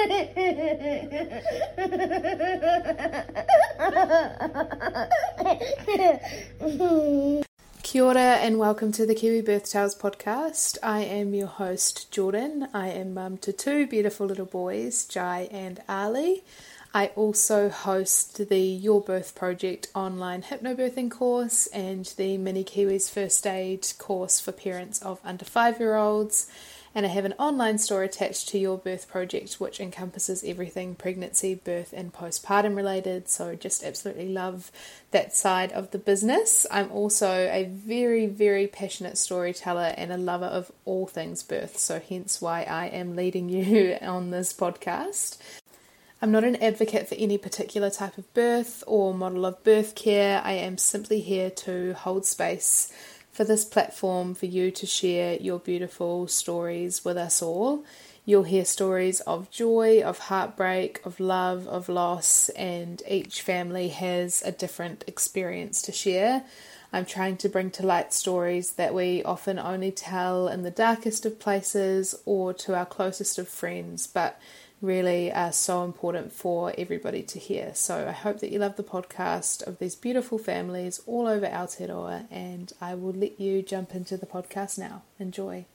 Kia ora and welcome to the Kiwi Birth Tales podcast. I am your host, Jordan. I am mum to two beautiful little boys, Jai and Ali. I also host the Your Birth Project online hypnobirthing course and the Mini Kiwis First Aid course for parents of under five year olds. And I have an online store attached to Your Birth Project, which encompasses everything pregnancy, birth, and postpartum related. So, just absolutely love that side of the business. I'm also a very, very passionate storyteller and a lover of all things birth. So, hence why I am leading you on this podcast. I'm not an advocate for any particular type of birth or model of birth care. I am simply here to hold space for this platform for you to share your beautiful stories with us all. You'll hear stories of joy, of heartbreak, of love, of loss, and each family has a different experience to share. I'm trying to bring to light stories that we often only tell in the darkest of places or to our closest of friends, but really are so important for everybody to hear. So I hope that you love the podcast of these beautiful families all over Aotearoa, and I will let you jump into the podcast now. Enjoy.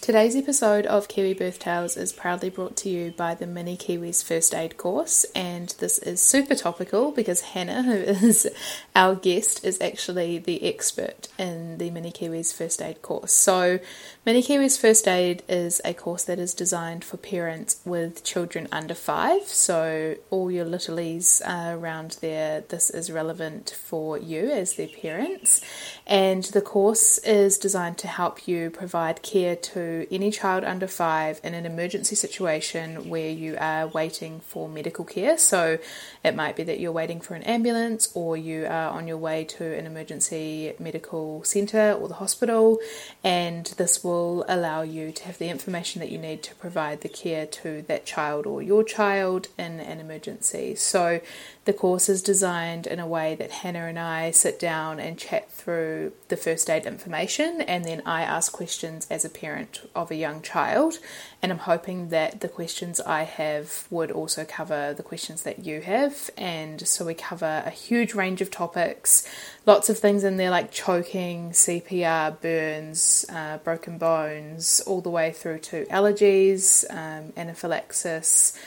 Today's episode of Kiwi Birth Tales is proudly brought to you by the Mini Kiwis First Aid course, and this is super topical because Hannah, who is our guest, is actually the expert in the Mini Kiwis First Aid course. So, Mini Kiwis First Aid is a course that is designed for parents with children under five. So, all your littlies around there, this is relevant for you as their parents. And the course is designed to help you provide care to any child under five in an emergency situation where you are waiting for medical care. So it might be that you're waiting for an ambulance or you are on your way to an emergency medical centre or the hospital, and this will allow you to have the information that you need to provide the care to that child or your child in an emergency. So the course is designed in a way that Hannah and I sit down and chat through the first aid information, and then I ask questions as a parent of a young child. And I'm hoping that the questions I have would also cover the questions that you have. And so we cover a huge range of topics, lots of things in there like choking, CPR, burns, uh, broken bones, all the way through to allergies, um, anaphylaxis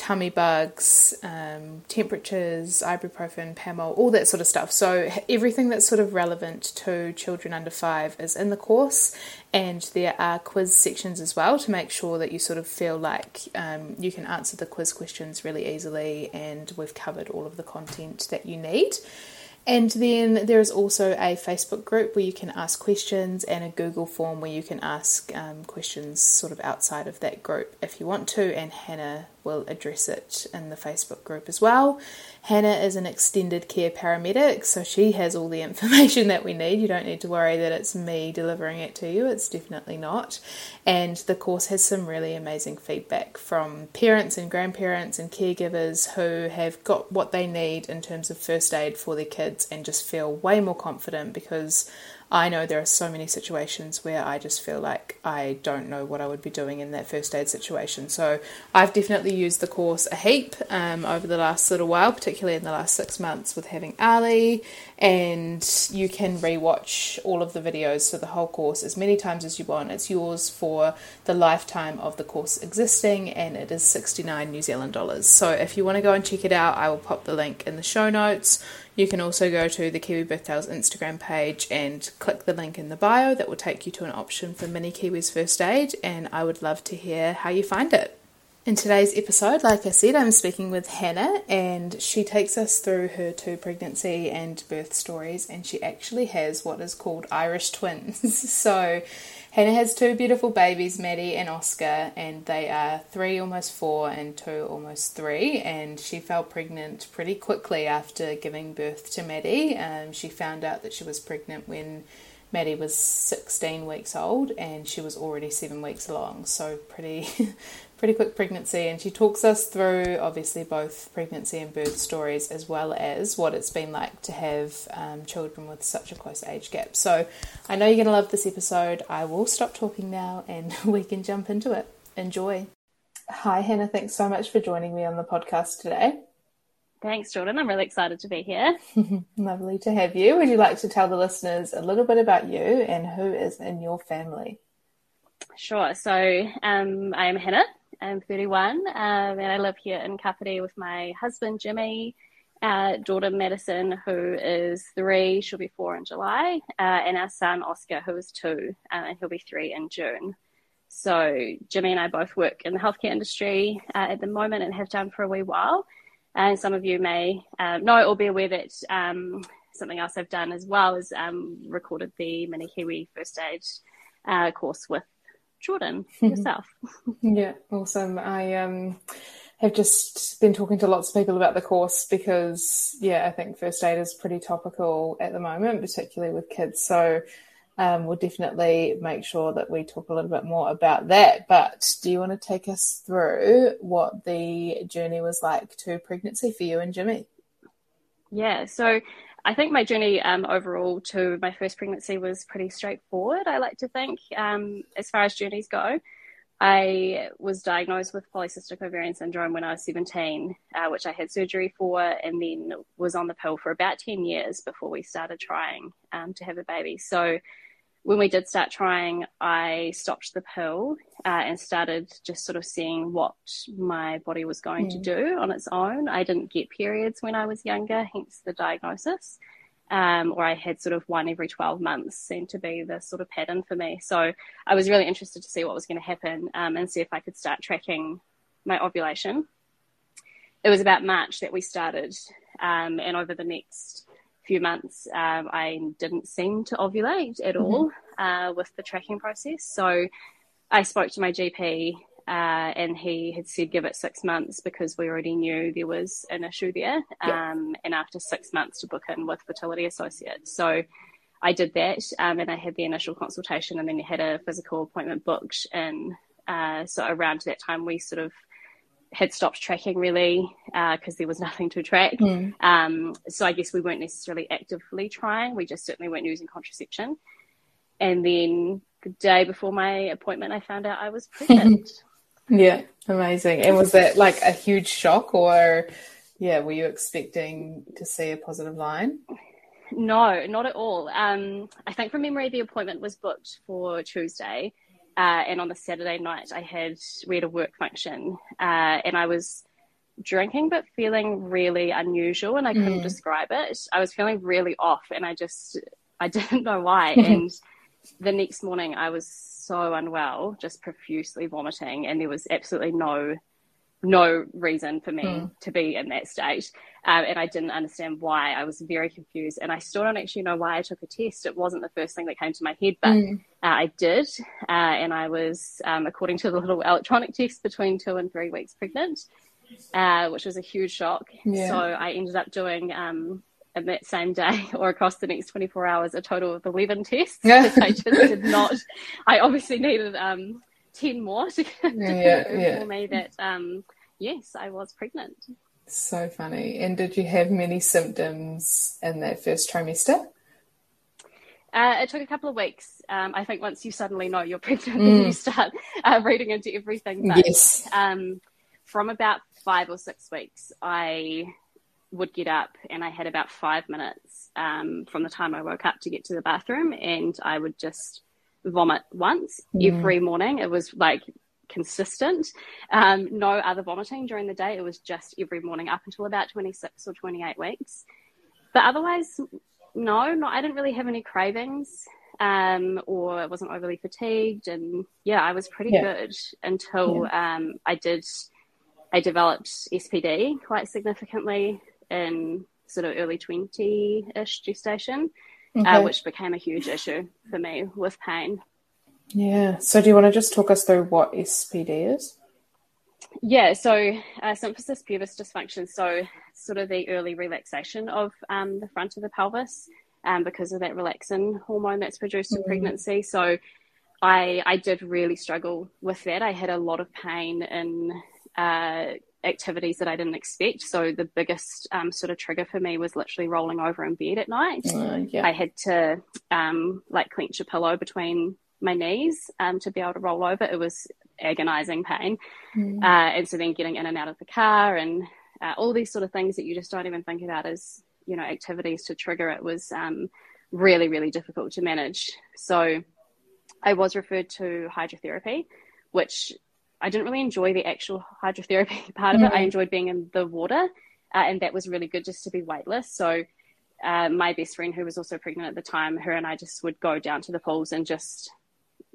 tummy bugs, um, temperatures, ibuprofen, Pamol, all that sort of stuff. So everything that's sort of relevant to children under five is in the course, and there are quiz sections as well to make sure that you sort of feel like um, you can answer the quiz questions really easily, and we've covered all of the content that you need. And then there is also a Facebook group where you can ask questions and a Google form where you can ask um, questions sort of outside of that group if you want to. And Hannah will address it in the Facebook group as well. Hannah is an extended care paramedic, so she has all the information that we need. You don't need to worry that it's me delivering it to you, it's definitely not. And the course has some really amazing feedback from parents and grandparents and caregivers who have got what they need in terms of first aid for their kids and just feel way more confident because I know there are so many situations where I just feel like I don't know what I would be doing in that first aid situation. So I've definitely used the course a heap um, over the last little while, particularly in the last six months with having Ali. And you can rewatch all of the videos, so the whole course, as many times as you want. It's yours for the lifetime of the course existing, and it is 69 New Zealand dollars. So if you want to go and check it out, I will pop the link in the show notes. You can also go to the Kiwi Birth Tales Instagram page and click the link in the bio that will take you to an option for Mini Kiwis First Aid, and I would love to hear how you find it. In today's episode, like I said, I'm speaking with Hannah, and she takes us through her two pregnancy and birth stories, and she actually has what is called Irish twins. so, Hannah has two beautiful babies, Maddie and Oscar, and they are three, almost four, and two, almost three. And she fell pregnant pretty quickly after giving birth to Maddie. Um, she found out that she was pregnant when Maddie was 16 weeks old, and she was already seven weeks along. So pretty, pretty quick pregnancy. And she talks us through obviously both pregnancy and birth stories, as well as what it's been like to have um, children with such a close age gap. So I know you're going to love this episode. I will stop talking now and we can jump into it. Enjoy. Hi, Hannah. Thanks so much for joining me on the podcast today. Thanks, Jordan. I'm really excited to be here. Lovely to have you. Would you like to tell the listeners a little bit about you and who is in your family? Sure. So um, I am Hannah. I'm 31 um, and I live here in Kapiti with my husband Jimmy, uh, daughter Madison, who is three, she'll be four in July, uh, and our son Oscar, who is two, uh, and he'll be three in June. So Jimmy and I both work in the healthcare industry uh, at the moment and have done for a wee while. And some of you may uh, know or be aware that um, something else I've done as well is um, recorded the Mini First Aid uh, course with Jordan yourself. yeah, awesome. I um, have just been talking to lots of people about the course because, yeah, I think first aid is pretty topical at the moment, particularly with kids. So um, we'll definitely make sure that we talk a little bit more about that. But do you want to take us through what the journey was like to pregnancy for you and Jimmy? Yeah, so I think my journey um, overall to my first pregnancy was pretty straightforward. I like to think, um, as far as journeys go. I was diagnosed with polycystic ovarian syndrome when I was 17, uh, which I had surgery for, and then was on the pill for about 10 years before we started trying um, to have a baby. So, when we did start trying, I stopped the pill uh, and started just sort of seeing what my body was going mm. to do on its own. I didn't get periods when I was younger, hence the diagnosis. Um, or I had sort of one every 12 months seemed to be the sort of pattern for me. So I was really interested to see what was going to happen um, and see if I could start tracking my ovulation. It was about March that we started, um, and over the next few months, um, I didn't seem to ovulate at mm-hmm. all uh, with the tracking process. So I spoke to my GP uh, and he had said give it six months because we already knew there was an issue there. Um, and after six months to book in with Fertility Associates. So I did that um, and I had the initial consultation and then I had a physical appointment booked. And uh, so around that time, we sort of had stopped tracking really because uh, there was nothing to track. Mm. Um, so I guess we weren't necessarily actively trying. We just certainly weren't using contraception. And then the day before my appointment, I found out I was pregnant. Yeah, amazing. And was that like a huge shock or yeah, were you expecting to see a positive line? No, not at all. Um, I think from memory, the appointment was booked for Tuesday. Uh, and on the Saturday night, I had we had a work function, uh, and I was drinking but feeling really unusual, and I couldn't mm. describe it. I was feeling really off, and I just I didn't know why. and the next morning, I was so unwell, just profusely vomiting, and there was absolutely no no reason for me mm. to be in that state. Um, and I didn't understand why. I was very confused. And I still don't actually know why I took a test. It wasn't the first thing that came to my head, but mm. uh, I did. Uh, and I was, um, according to the little electronic test, between two and three weeks pregnant, uh, which was a huge shock. Yeah. So I ended up doing um, in that same day or across the next 24 hours a total of 11 tests I just did not I obviously needed um 10 more to, to yeah, yeah. me that um yes I was pregnant so funny and did you have many symptoms in that first trimester uh, it took a couple of weeks. Um, I think once you suddenly know you're pregnant, mm. you start uh, reading into everything. But, yes. Um, from about five or six weeks, I would get up and I had about five minutes um, from the time I woke up to get to the bathroom, and I would just vomit once mm. every morning. It was like consistent. Um, no other vomiting during the day. It was just every morning up until about 26 or 28 weeks. But otherwise, no, no, I didn't really have any cravings um, or wasn't overly fatigued. And yeah, I was pretty yeah. good until yeah. um, I did, I developed SPD quite significantly in sort of early 20 ish gestation, okay. uh, which became a huge issue for me with pain. Yeah. So, do you want to just talk us through what SPD is? Yeah, so uh, symphysis pubis dysfunction, so sort of the early relaxation of um, the front of the pelvis um, because of that relaxin hormone that's produced in mm. pregnancy. So I I did really struggle with that. I had a lot of pain in uh, activities that I didn't expect. So the biggest um, sort of trigger for me was literally rolling over in bed at night. Uh, yeah. I had to um, like clench a pillow between my knees um, to be able to roll over. It was agonizing pain. Mm. Uh, and so then getting in and out of the car and uh, all these sort of things that you just don't even think about as, you know, activities to trigger it was um, really, really difficult to manage. So I was referred to hydrotherapy, which I didn't really enjoy the actual hydrotherapy part of mm. it. I enjoyed being in the water, uh, and that was really good just to be weightless. So uh, my best friend, who was also pregnant at the time, her and I just would go down to the pools and just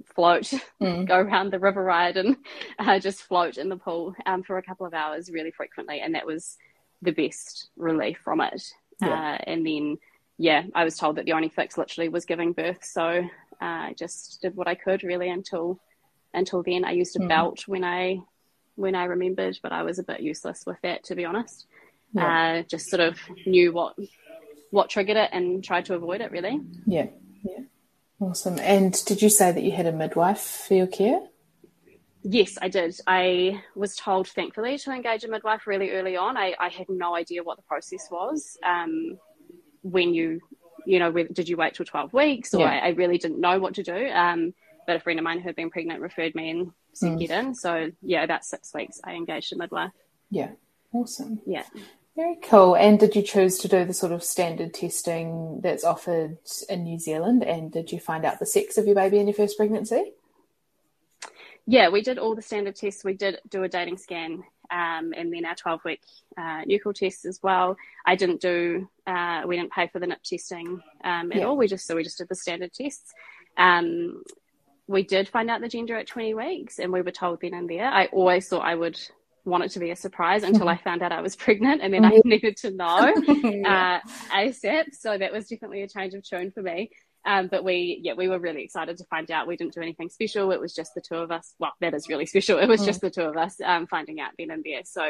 float, mm. go around the river ride and uh, just float in the pool um, for a couple of hours really frequently. And that was the best relief from it. Yeah. Uh, and then, yeah, I was told that the only fix literally was giving birth. So uh, I just did what I could really until until then. I used a mm. belt when I when I remembered, but I was a bit useless with that to be honest. Yeah. Uh, just sort of knew what what triggered it and tried to avoid it really. Yeah. Yeah. Awesome. And did you say that you had a midwife for your care? Yes, I did. I was told, thankfully, to engage a midwife really early on. I, I had no idea what the process was. Um, when you, you know, did you wait till 12 weeks? Or yeah. I, I, really didn't know what to do. Um, but a friend of mine who had been pregnant referred me and said, mm. get in. So, yeah, about six weeks, I engaged a midwife. Yeah. Awesome. Yeah. Very cool. And did you choose to do the sort of standard testing that's offered in New Zealand? And did you find out the sex of your baby in your first pregnancy? Yeah, we did all the standard tests. We did do a dating scan um, and then our 12 week uh, nuchal test as well. I didn't do, uh, we didn't pay for the NIPT testing um, at yeah. all. We just, so we just did the standard tests. Um, we did find out the gender at 20 weeks and we were told then and there. I always thought I would want it to be a surprise until I found out I was pregnant, and then I needed to know uh, ASAP. So that was definitely a change of tune for me. Um, but we, yeah, we were really excited to find out. We didn't do anything special. It was just the two of us. Well, that is really special. It was mm. just the two of us um, finding out then and there. So,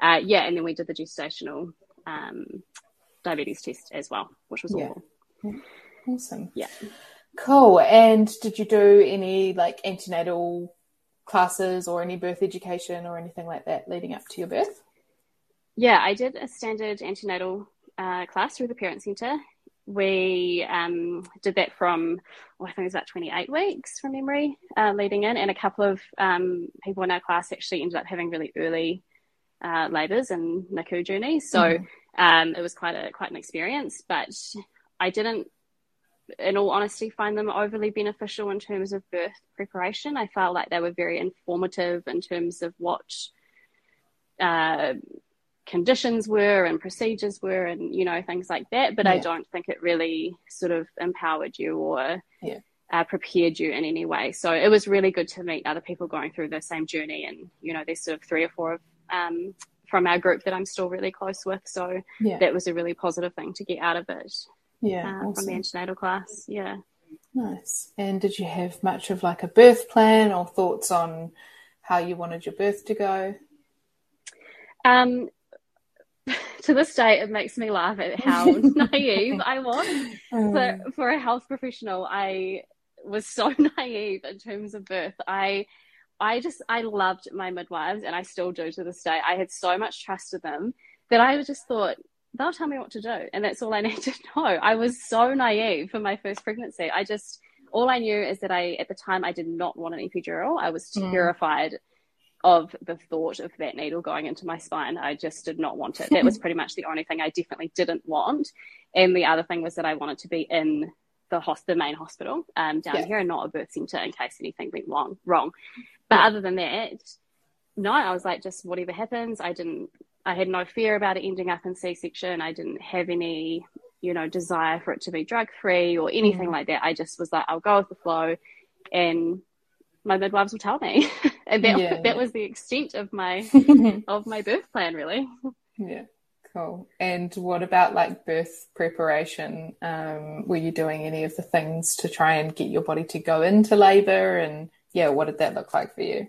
uh, yeah, and then we did the gestational um, diabetes test as well, which was yeah. awful. Awesome. Yeah. Cool. And did you do any like antenatal classes or any birth education or anything like that leading up to your birth? Yeah, I did a standard antenatal uh, class through the Parent Centre. We um, did that from, well, I think it was about 28 weeks from memory uh, leading in, and a couple of um, people in our class actually ended up having really early uh, labours and NICU journeys. So mm-hmm. um, it was quite a quite an experience, but I didn't in all honesty, find them overly beneficial in terms of birth preparation. I felt like they were very informative in terms of what uh, conditions were and procedures were, and you know things like that. But yeah. I don't think it really sort of empowered you or yeah. uh, prepared you in any way. So it was really good to meet other people going through the same journey, and you know, there's sort of three or four of um, from our group that I'm still really close with. So yeah. that was a really positive thing to get out of it yeah, uh, awesome. from the antenatal class. Yeah. Nice. And did you have much of like a birth plan or thoughts on how you wanted your birth to go? Um, to this day, it makes me laugh at how naive I was. Um. For, for a health professional, I was so naive in terms of birth. I, I just, I loved my midwives and I still do to this day. I had so much trust in them that I just thought, they'll tell me what to do. And that's all I need to know. I was so naive for my first pregnancy. I just, all I knew is that I, at the time, I did not want an epidural. I was mm. terrified mm. of the thought of that needle going into my spine. I just did not want it. That was pretty much the only thing I definitely didn't want. And the other thing was that I wanted to be in the, the main hospital um, down yeah. here and not a birth centre in case anything went wrong. wrong. But yeah. other than that, no, I was like, just whatever happens. I didn't I had no fear about it ending up in C section. I didn't have any, you know, desire for it to be drug free or anything mm. like that. I just was like, I'll go with the flow, and my midwives will tell me, and that yeah. that was the extent of my of my birth plan, really. Yeah, Cool. And what about like birth preparation? Um, were you doing any of the things to try and get your body to go into labor? And yeah, what did that look like for you?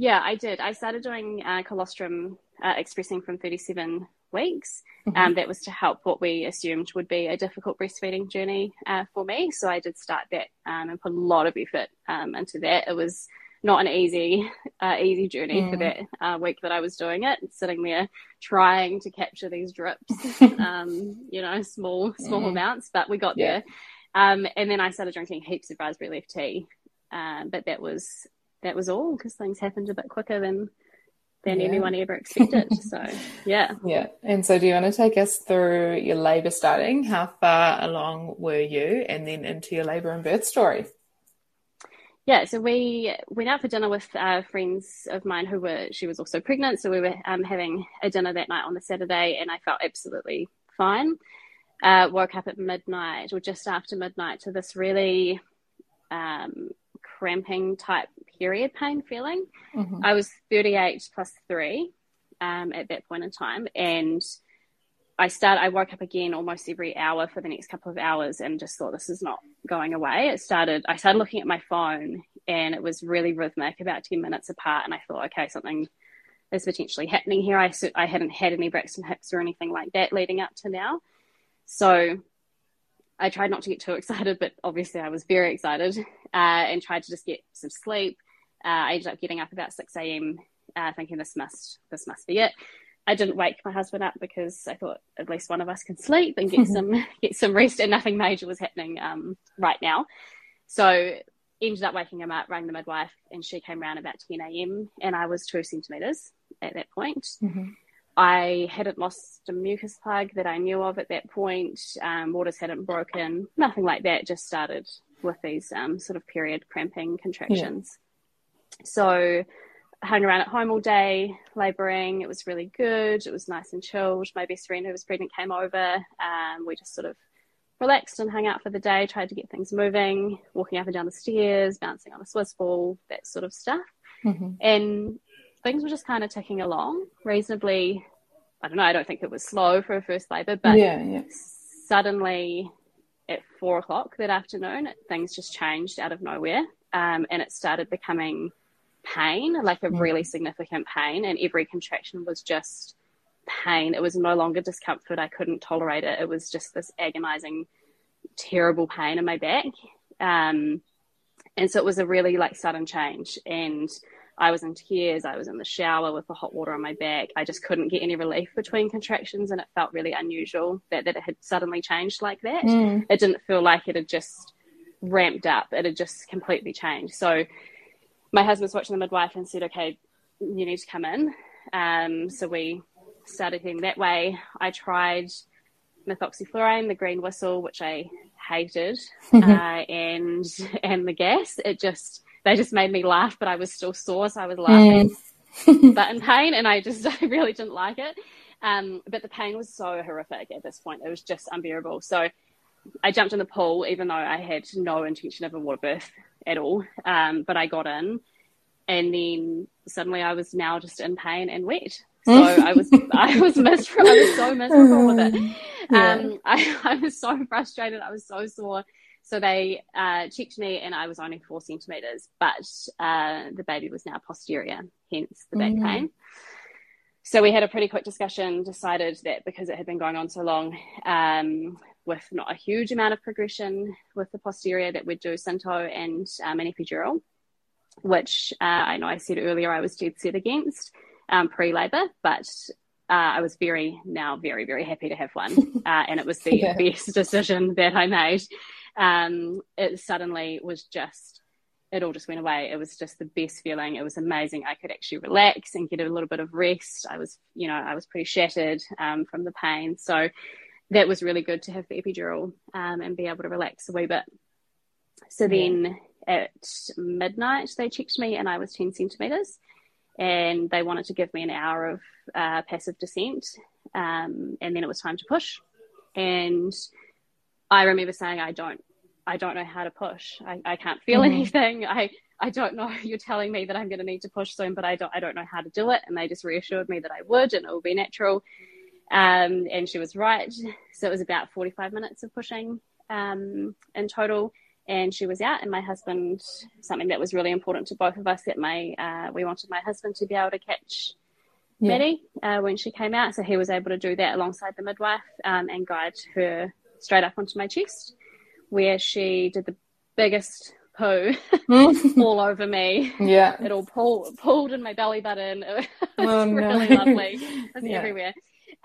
Yeah, I did. I started doing uh, colostrum uh, expressing from 37 weeks. Mm-hmm. Um, that was to help what we assumed would be a difficult breastfeeding journey uh, for me. So I did start that um, and put a lot of effort um, into that. It was not an easy, uh, easy journey mm. for that uh, week that I was doing it, sitting there trying to capture these drips, um, you know, small, small mm. amounts, but we got yeah. there. Um, and then I started drinking heaps of raspberry leaf tea, um, but that was that was all because things happened a bit quicker than than yeah. anyone ever expected. so yeah, yeah. And so, do you want to take us through your labour starting? How far along were you, and then into your labour and birth story? yeah, so we went out for dinner with uh, friends of mine who were, she was also pregnant. So we were um, having a dinner that night on the Saturday, and I felt absolutely fine. Uh, woke up at midnight or just after midnight to this really um, cramping type period pain feeling. Mm-hmm. I was 38 plus three um, at that point in time. And I started, I woke up again almost every hour for the next couple of hours and just thought this is not going away. It started, I started looking at my phone and it was really rhythmic, about 10 minutes apart. And I thought, okay, something is potentially happening here. I, I hadn't had any Braxton Hicks or anything like that leading up to now. So I tried not to get too excited, but obviously I was very excited uh, and tried to just get some sleep. Uh, I ended up getting up about 6 a.m. Uh, thinking this must, this must be it. I didn't wake my husband up because I thought at least one of us can sleep and get some get some rest, and nothing major was happening um, right now. So ended up waking him up, rang the midwife, and she came around about 10 a.m. and I was two centimeters at that point. Mm-hmm. I hadn't lost a mucus plug that I knew of at that point. Um, waters hadn't broken, nothing like that. Just started with these um, sort of period cramping contractions. Yeah. So hung around at home all day, labouring. It was really good. It was nice and chilled. My best friend who was pregnant came over. Um, we just sort of relaxed and hung out for the day, tried to get things moving, walking up and down the stairs, bouncing on a Swiss ball, that sort of stuff. Mm-hmm. And things were just kind of ticking along reasonably. I don't know, I don't think it was slow for a first labour, but yeah, yeah. suddenly at four o'clock that afternoon, things just changed out of nowhere. Um, and it started becoming pain, like a mm. really significant pain, and every contraction was just pain. It was no longer discomfort. I couldn't tolerate it. It was just this agonizing, terrible pain in my back. Um, and so it was a really like sudden change. And I was in tears. I was in the shower with the hot water on my back. I just couldn't get any relief between contractions, and it felt really unusual that, that it had suddenly changed like that. Mm. It didn't feel like it had just ramped up. It had just completely changed. So my husband's watching the midwife and said, okay, you need to come in. Um, so we started heading that way. I tried methoxyflurane, the green whistle, which I hated, uh, and and the gas. It just they just made me laugh, but I was still sore, so I was laughing, mm. but in pain, and I just I really didn't like it. Um, but the pain was so horrific at this point; it was just unbearable. So I jumped in the pool, even though I had no intention of a water birth at all. Um, but I got in, and then suddenly I was now just in pain and wet. So I was I was miserable. I was so miserable with it. Yeah. Um, I, I was so frustrated. I was so sore. So they uh, checked me, and I was only four centimeters, but uh, the baby was now posterior, hence the back mm. pain. So we had a pretty quick discussion. Decided that because it had been going on so long, um, with not a huge amount of progression with the posterior, that we'd do Synto and um, an epidural, which uh, I know I said earlier I was dead set against um, pre labour, but uh, I was very now very very happy to have one, uh, and it was the yeah. best decision that I made. Um, it suddenly was just it all just went away. It was just the best feeling. It was amazing. I could actually relax and get a little bit of rest. I was you know I was pretty shattered um, from the pain, so that was really good to have the epidural um, and be able to relax a wee bit. So yeah. then at midnight they checked me and I was ten centimeters and they wanted to give me an hour of uh, passive descent, um, and then it was time to push. And I remember saying, "I don't, I don't know how to push. I, I can't feel mm-hmm. anything. I, I don't know. You're telling me that I'm going to need to push soon, but I don't, I don't know how to do it. And they just reassured me that I would and it will be natural. Um, and she was right. So it was about 45 minutes of pushing um, in total. And she was out, and my husband, something that was really important to both of us, that my uh, we wanted my husband to be able to catch yeah. Maddie uh, when she came out. So he was able to do that alongside the midwife um, and guide her straight up onto my chest, where she did the biggest poo all over me. Yeah. It all pulled, pulled in my belly button. It was oh, really no. lovely. It was yeah. everywhere.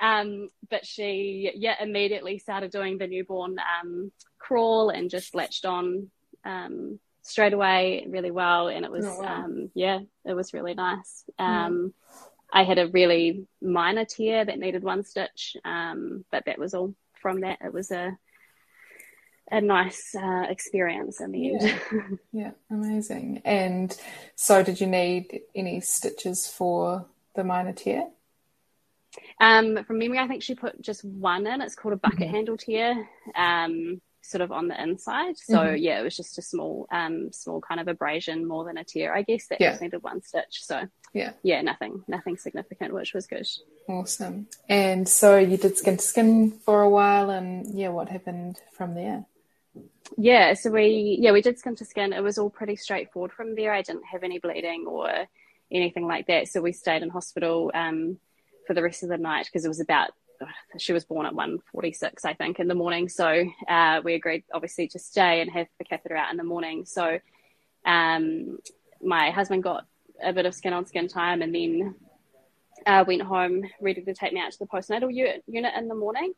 Um, but she, yeah, immediately started doing the newborn um, crawl and just latched on um, straight away really well. And it was, oh, wow. Um, yeah, it was really nice. Um, I had a really minor tear that needed one stitch, um, but that was all from that. It was a a nice uh, experience in the yeah. end. yeah, amazing. And so, did you need any stitches for the minor tear? Um, from memory, I think she put just one in. It's called a bucket mm-hmm. handle tear, um, sort of on the inside. So mm-hmm. yeah, it was just a small, um, small kind of abrasion more than a tear, I guess. That yeah. just needed one stitch. So yeah, yeah, nothing, nothing significant, which was good. Awesome. And so you did skin to skin for a while, and yeah, what happened from there? Yeah, so we yeah we did skin to skin. It was all pretty straightforward from there. I didn't have any bleeding or anything like that. So we stayed in hospital um, for the rest of the night because it was about she was born at 1.46 i think in the morning. So uh, we agreed obviously to stay and have the catheter out in the morning. So um, my husband got a bit of skin on skin time and then uh, went home ready to take me out to the postnatal u- unit in the morning.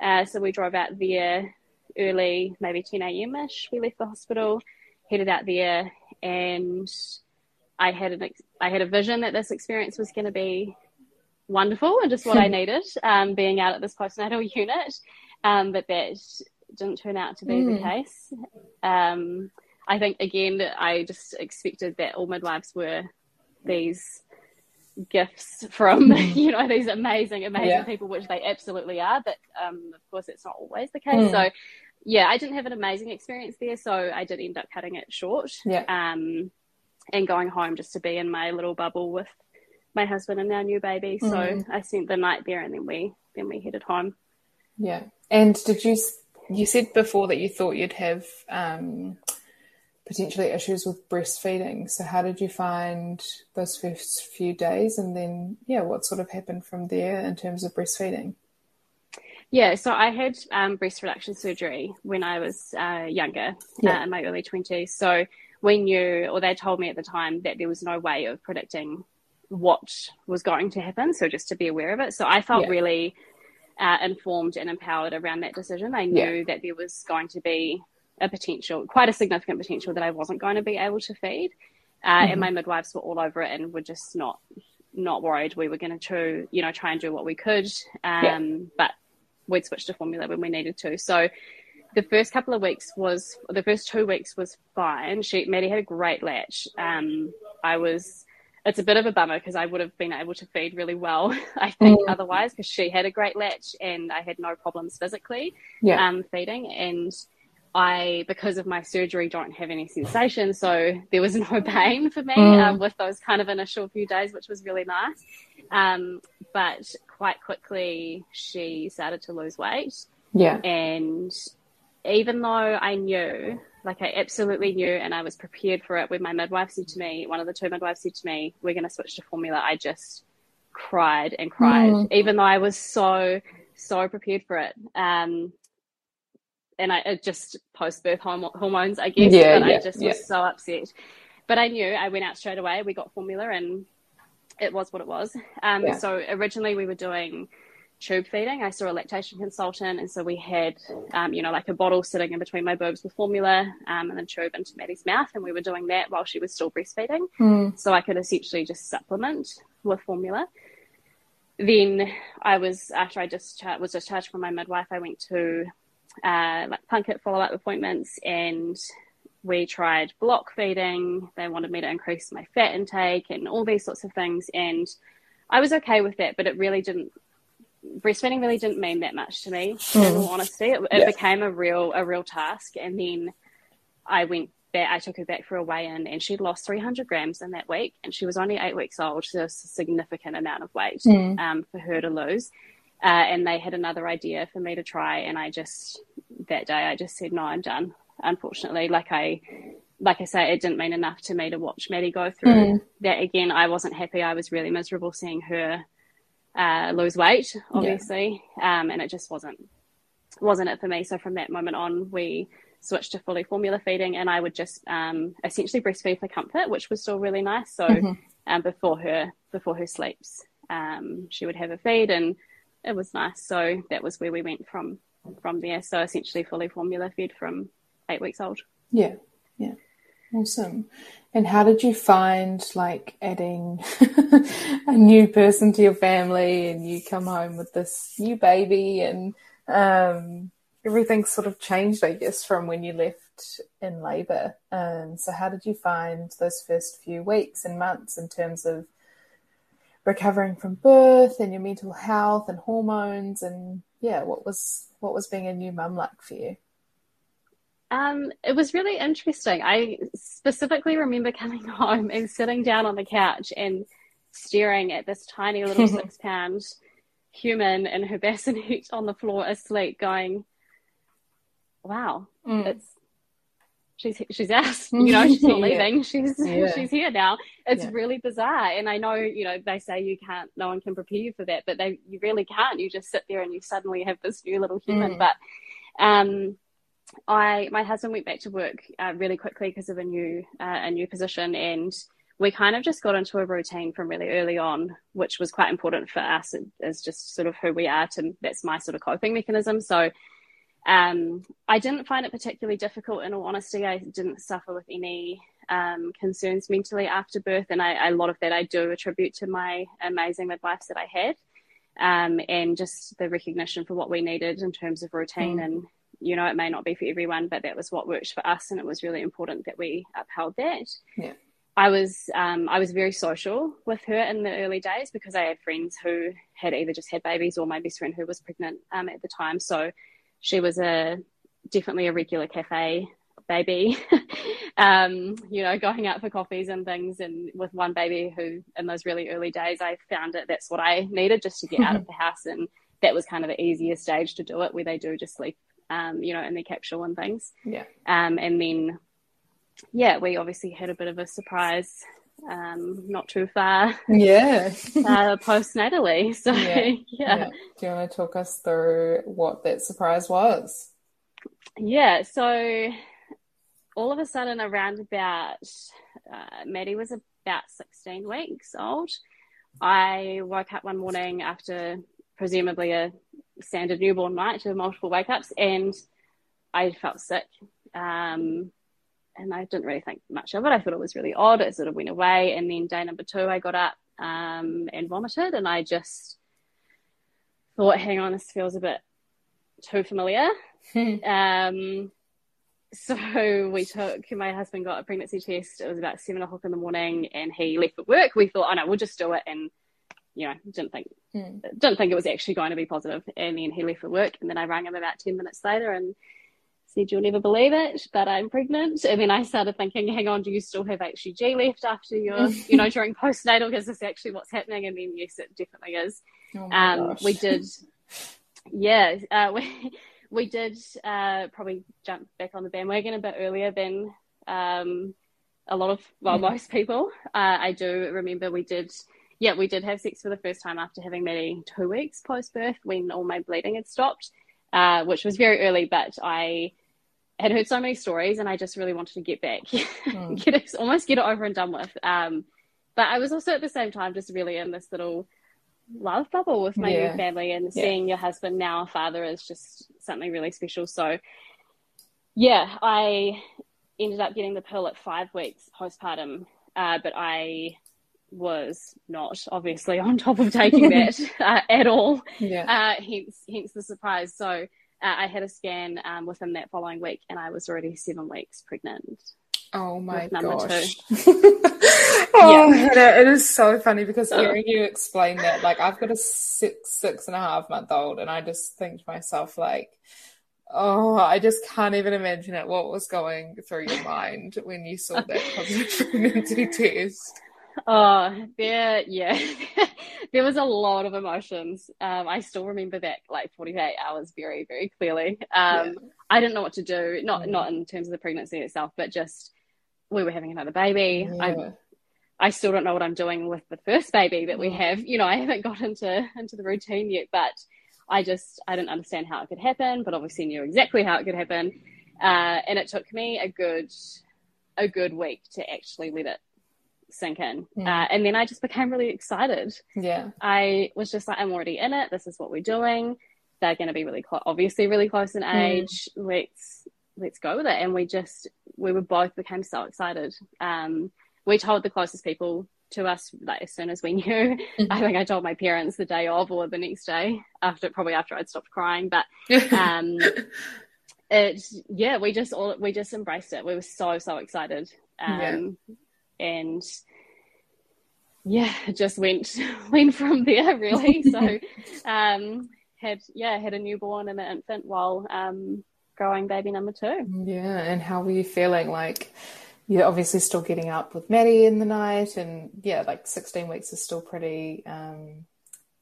Uh, so we drove out there early maybe 10 a.m ish we left the hospital headed out there and I had an ex- I had a vision that this experience was going to be wonderful and just what I needed um, being out at this postnatal unit. Um, but that didn't turn out to be mm. the hmm. case. Um, I think, again, I just expected that all midwives were these gifts from, hmm. you know, these amazing, amazing yeah. people, which they absolutely are. But um, of course, it's not always the case. Mm. So, yeah, I didn't have an amazing experience there. So I did end up cutting it short. Yeah. Um, and going home just to be in my little bubble with my husband and our new baby. So mm. I spent the night there, and then we then we headed home. Yeah. And did you you said before that you thought you'd have um, potentially issues with breastfeeding? So how did you find those first few days, and then yeah, what sort of happened from there in terms of breastfeeding? Yeah, so I had um, breast reduction surgery when I was uh, younger, yeah. uh, in my early 20s. So we knew, or they told me at the time, that there was no way of predicting what was going to happen. So just to be aware of it. So I felt yeah. really uh, informed and empowered around that decision. I knew yeah. that there was going to be a potential, quite a significant potential that I wasn't going to be able to feed. Uh, mm-hmm. And my midwives were all over it and were just not not worried. We were going to, you know, try and do what we could. Um, yeah. But we'd switch to formula when we needed to. So the first couple of weeks was the first two weeks was fine. She Maddie had a great latch. Um, I was it's a bit of a bummer because I would have been able to feed really well, I think, mm. otherwise, because she had a great latch and I had no problems physically yeah. um, feeding. And I, because of my surgery, don't have any sensation. So there was no pain for me mm. um, with those kind of initial few days, which was really nice. Um, but quite quickly, she started to lose weight. Yeah. And even though I knew like I absolutely knew and I was prepared for it when my midwife said to me, one of the two midwives said to me, We're gonna switch to formula, I just cried and cried, mm. even though I was so, so prepared for it. Um and I it just post birth hormones, I guess. Yeah, but yeah, I just yeah. was so upset. But I knew I went out straight away. We got formula and it was what it was. Um. So originally we were doing tube feeding. I saw a lactation consultant, and so we had, um, you know, like a bottle sitting in between my boobs with formula, um, and then tube into Maddie's mouth, and we were doing that while she was still breastfeeding. Mm. So I could essentially just supplement with formula. Then I was after I just was discharged from my midwife. I went to uh, like Plunket follow up appointments, and we tried block feeding. They wanted me to increase my fat intake and all these sorts of things, and I was okay with that, but it really didn't breastfeeding really didn't mean that much to me. Mm. In all honesty, it, it yeah. became a real a real task, and then I went back, I took her back for a weigh in and she'd lost 300 grams in that week and she was only eight weeks old. So it's a significant amount of weight mm. um, for her to lose. Uh, and they had another idea for me to try. And I just, that day, I just said, no, I'm done. Unfortunately, like I, like I say, it didn't mean enough to me to watch Maddie go through mm. that again. I wasn't happy. I was really miserable seeing her uh, lose weight, obviously, yeah. um, and it just wasn't wasn't it for me. So from that moment on, we switched to fully formula feeding, and I would just um, essentially breastfeed for comfort, which was still really nice. So mm-hmm. um, before her before her sleeps, um, she would have a feed, and it was nice. So that was where we went from from there. So essentially, fully formula fed from eight weeks old. Yeah, yeah, awesome. And how did you find like adding a new person to your family, and you come home with this new baby, and um, everything sort of changed, I guess, from when you left in labour. Um, so, how did you find those first few weeks and months in terms of recovering from birth and your mental health and hormones? And yeah, what was what was being a new mum like for you? Um, it was really interesting. I specifically remember coming home and sitting down on the couch and staring at this tiny little six pound human in her bassinet on the floor asleep, going, wow, mm. it's she's she's asked, you know, she's not leaving. She's yeah. she's here now. It's yeah. really bizarre. And I know, you know, they say you can't no one can prepare you for that, but they you really can't. You just sit there and you suddenly have this new little human. Mm. But um I my husband went back to work uh, really quickly because of a new uh, a new position and we kind of just got into a routine from really early on, which was quite important for us as just sort of who we are. To that's my sort of coping mechanism. So um, I didn't find it particularly difficult, in all honesty. I didn't suffer with any um, concerns mentally after birth, and I, a lot of that I do attribute to my amazing midwives that I had, um, and just the recognition for what we needed in terms of routine. Mm. And you know, it may not be for everyone, but that was what worked for us, and it was really important that we upheld that. Yeah. I was um, I was very social with her in the early days because I had friends who had either just had babies or my best friend who was pregnant um, at the time. So she was a definitely a regular cafe baby, um, you know, going out for coffees and things. And with one baby who, in those really early days, I found it that's what I needed just to get out of the house. And that was kind of the easiest stage to do it, where they do just sleep, um, you know, in their capsule and things. Yeah. Um, and then, yeah, we obviously had a bit of a surprise um, not too far. Yeah. uh, postnatally. So, yeah. yeah. yeah. Do you want to talk us through what that surprise was? Yeah. So, all of a sudden, around about, uh, Maddie was about 16 weeks old. I woke up one morning after presumably a standard newborn night to multiple wake ups and I felt sick. Um, and I didn't really think much of it. I thought it was really odd. It sort of went away. And then day number two, I got up um, and vomited, and I just thought, hang on, this feels a bit too familiar. um, so we took my husband got a pregnancy test. It was about seven o'clock in the morning, and he left for work. We thought, oh no, we'll just do it, and you know, didn't think mm. didn't think it was actually going to be positive. And then he left for work, and then I rang him about ten minutes later, and said, You'll never believe it, but I'm pregnant. And then I started thinking, Hang on, do you still have HCG left after your, you know, during postnatal? Is this actually what's happening? And then, yes, it definitely is. Oh um, we did, yeah, uh, we, we did uh, probably jump back on the bandwagon a bit earlier than um, a lot of, well, mm. most people. Uh, I do remember we did yeah, we did have sex for the first time after having Maddie two weeks post birth when all my bleeding had stopped, uh, which was very early, but I had heard so many stories and I just really wanted to get back, mm. get it, almost get it over and done with. Um, but I was also at the same time just really in this little love bubble with my yeah. new family and yeah. seeing your husband now a father is just something really special. So yeah, I ended up getting the pill at five weeks postpartum, uh, but I was not obviously on top of taking that uh, at all. Yeah. Uh, hence, hence the surprise. So uh, I had a scan um, within that following week, and I was already seven weeks pregnant. Oh my gosh! oh, yeah. it is so funny because hearing you explain that, like I've got a six six and a half month old, and I just think to myself, like, Oh, I just can't even imagine it. What was going through your mind when you saw that positive pregnancy test? Oh, there, yeah, there was a lot of emotions. Um, I still remember that like 48 hours very, very clearly. Um, yeah. I didn't know what to do, not mm. not in terms of the pregnancy itself, but just we were having another baby. Yeah. I I still don't know what I'm doing with the first baby that we mm. have. You know, I haven't got into into the routine yet, but I just I didn't understand how it could happen, but obviously knew exactly how it could happen. Uh, and it took me a good a good week to actually let it sink in. Mm. Uh, and then I just became really excited. Yeah. I was just like, I'm already in it. This is what we're doing. They're going to be really close, obviously really close in mm. age. Mm. Let's let's go with it. And we just we were both became so excited. Um, we told the closest people to us like as soon as we knew. Mm-hmm. I think I told my parents the day of or the next day after probably after I'd stopped crying. But um it yeah, we just all we just embraced it. We were so, so excited. Um yeah. And yeah, just went went from there really. so um had yeah, had a newborn and an infant while um growing baby number two. Yeah, and how were you feeling like you're obviously still getting up with Maddie in the night, and yeah, like 16 weeks is still pretty, um,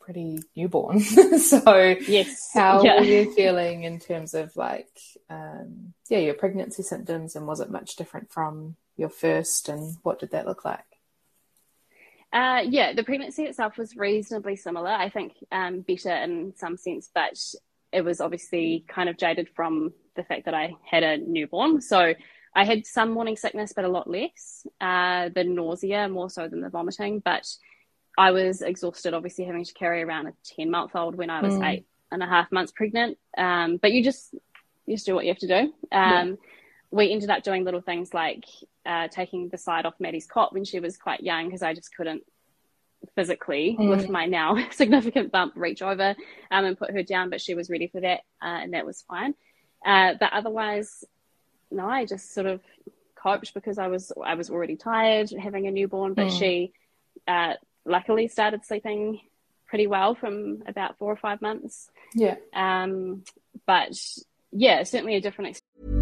pretty newborn. so, yes, how yeah. were you feeling in terms of like, um, yeah, your pregnancy symptoms, and was it much different from your first, and what did that look like? Uh, yeah, the pregnancy itself was reasonably similar. I think um, better in some sense, but it was obviously kind of jaded from the fact that I had a newborn. So I had some morning sickness, but a lot less. Uh, the nausea more so than the vomiting, but I was exhausted, obviously having to carry around a ten month old when I was mm. eight and a half months pregnant. Um, but you just you just do what you have to do. Um, yeah. We ended up doing little things like uh, taking the side off Maddie's cot when she was quite young because I just couldn't physically mm. with my now significant bump reach over um, and put her down, but she was ready for that uh, and that was fine. Uh, but otherwise, no, I just sort of coped because I was I was already tired having a newborn, but mm. she uh, luckily started sleeping pretty well from about four or five months. Yeah. Um, but yeah, certainly a different experience.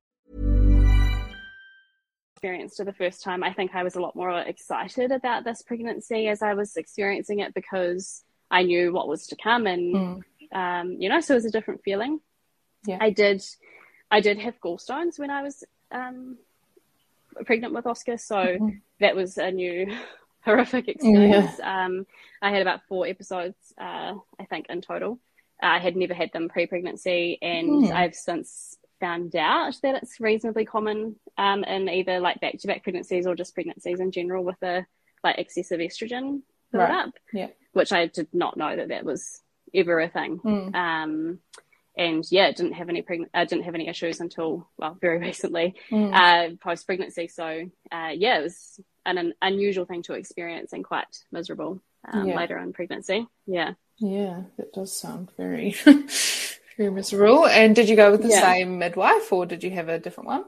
experienced for the first time, I think I was a lot more excited about this pregnancy as I was experiencing it because I knew what was to come, and mm. um, you know, so it was a different feeling. Yeah, I did. I did have gallstones when I was um, pregnant with Oscar, so mm-hmm. that was a new horrific experience. Yeah. Um, I had about four episodes, uh, I think, in total. I had never had them pre-pregnancy, and mm. I've since found out that it's reasonably common um, in either like back to back pregnancies or just pregnancies in general with a like excessive estrogen build right. up. Yeah. Which I did not know that that was ever a thing. Mm. Um, and yeah, didn't have any pregnant, uh, didn't have any issues until well, very recently, mm. uh, post pregnancy. So uh, yeah, it was an, an, unusual thing to experience and quite miserable um, yeah. later in pregnancy. Yeah. Yeah, that does sound very Very miserable. And did you go with the yeah. same midwife or did you have a different one?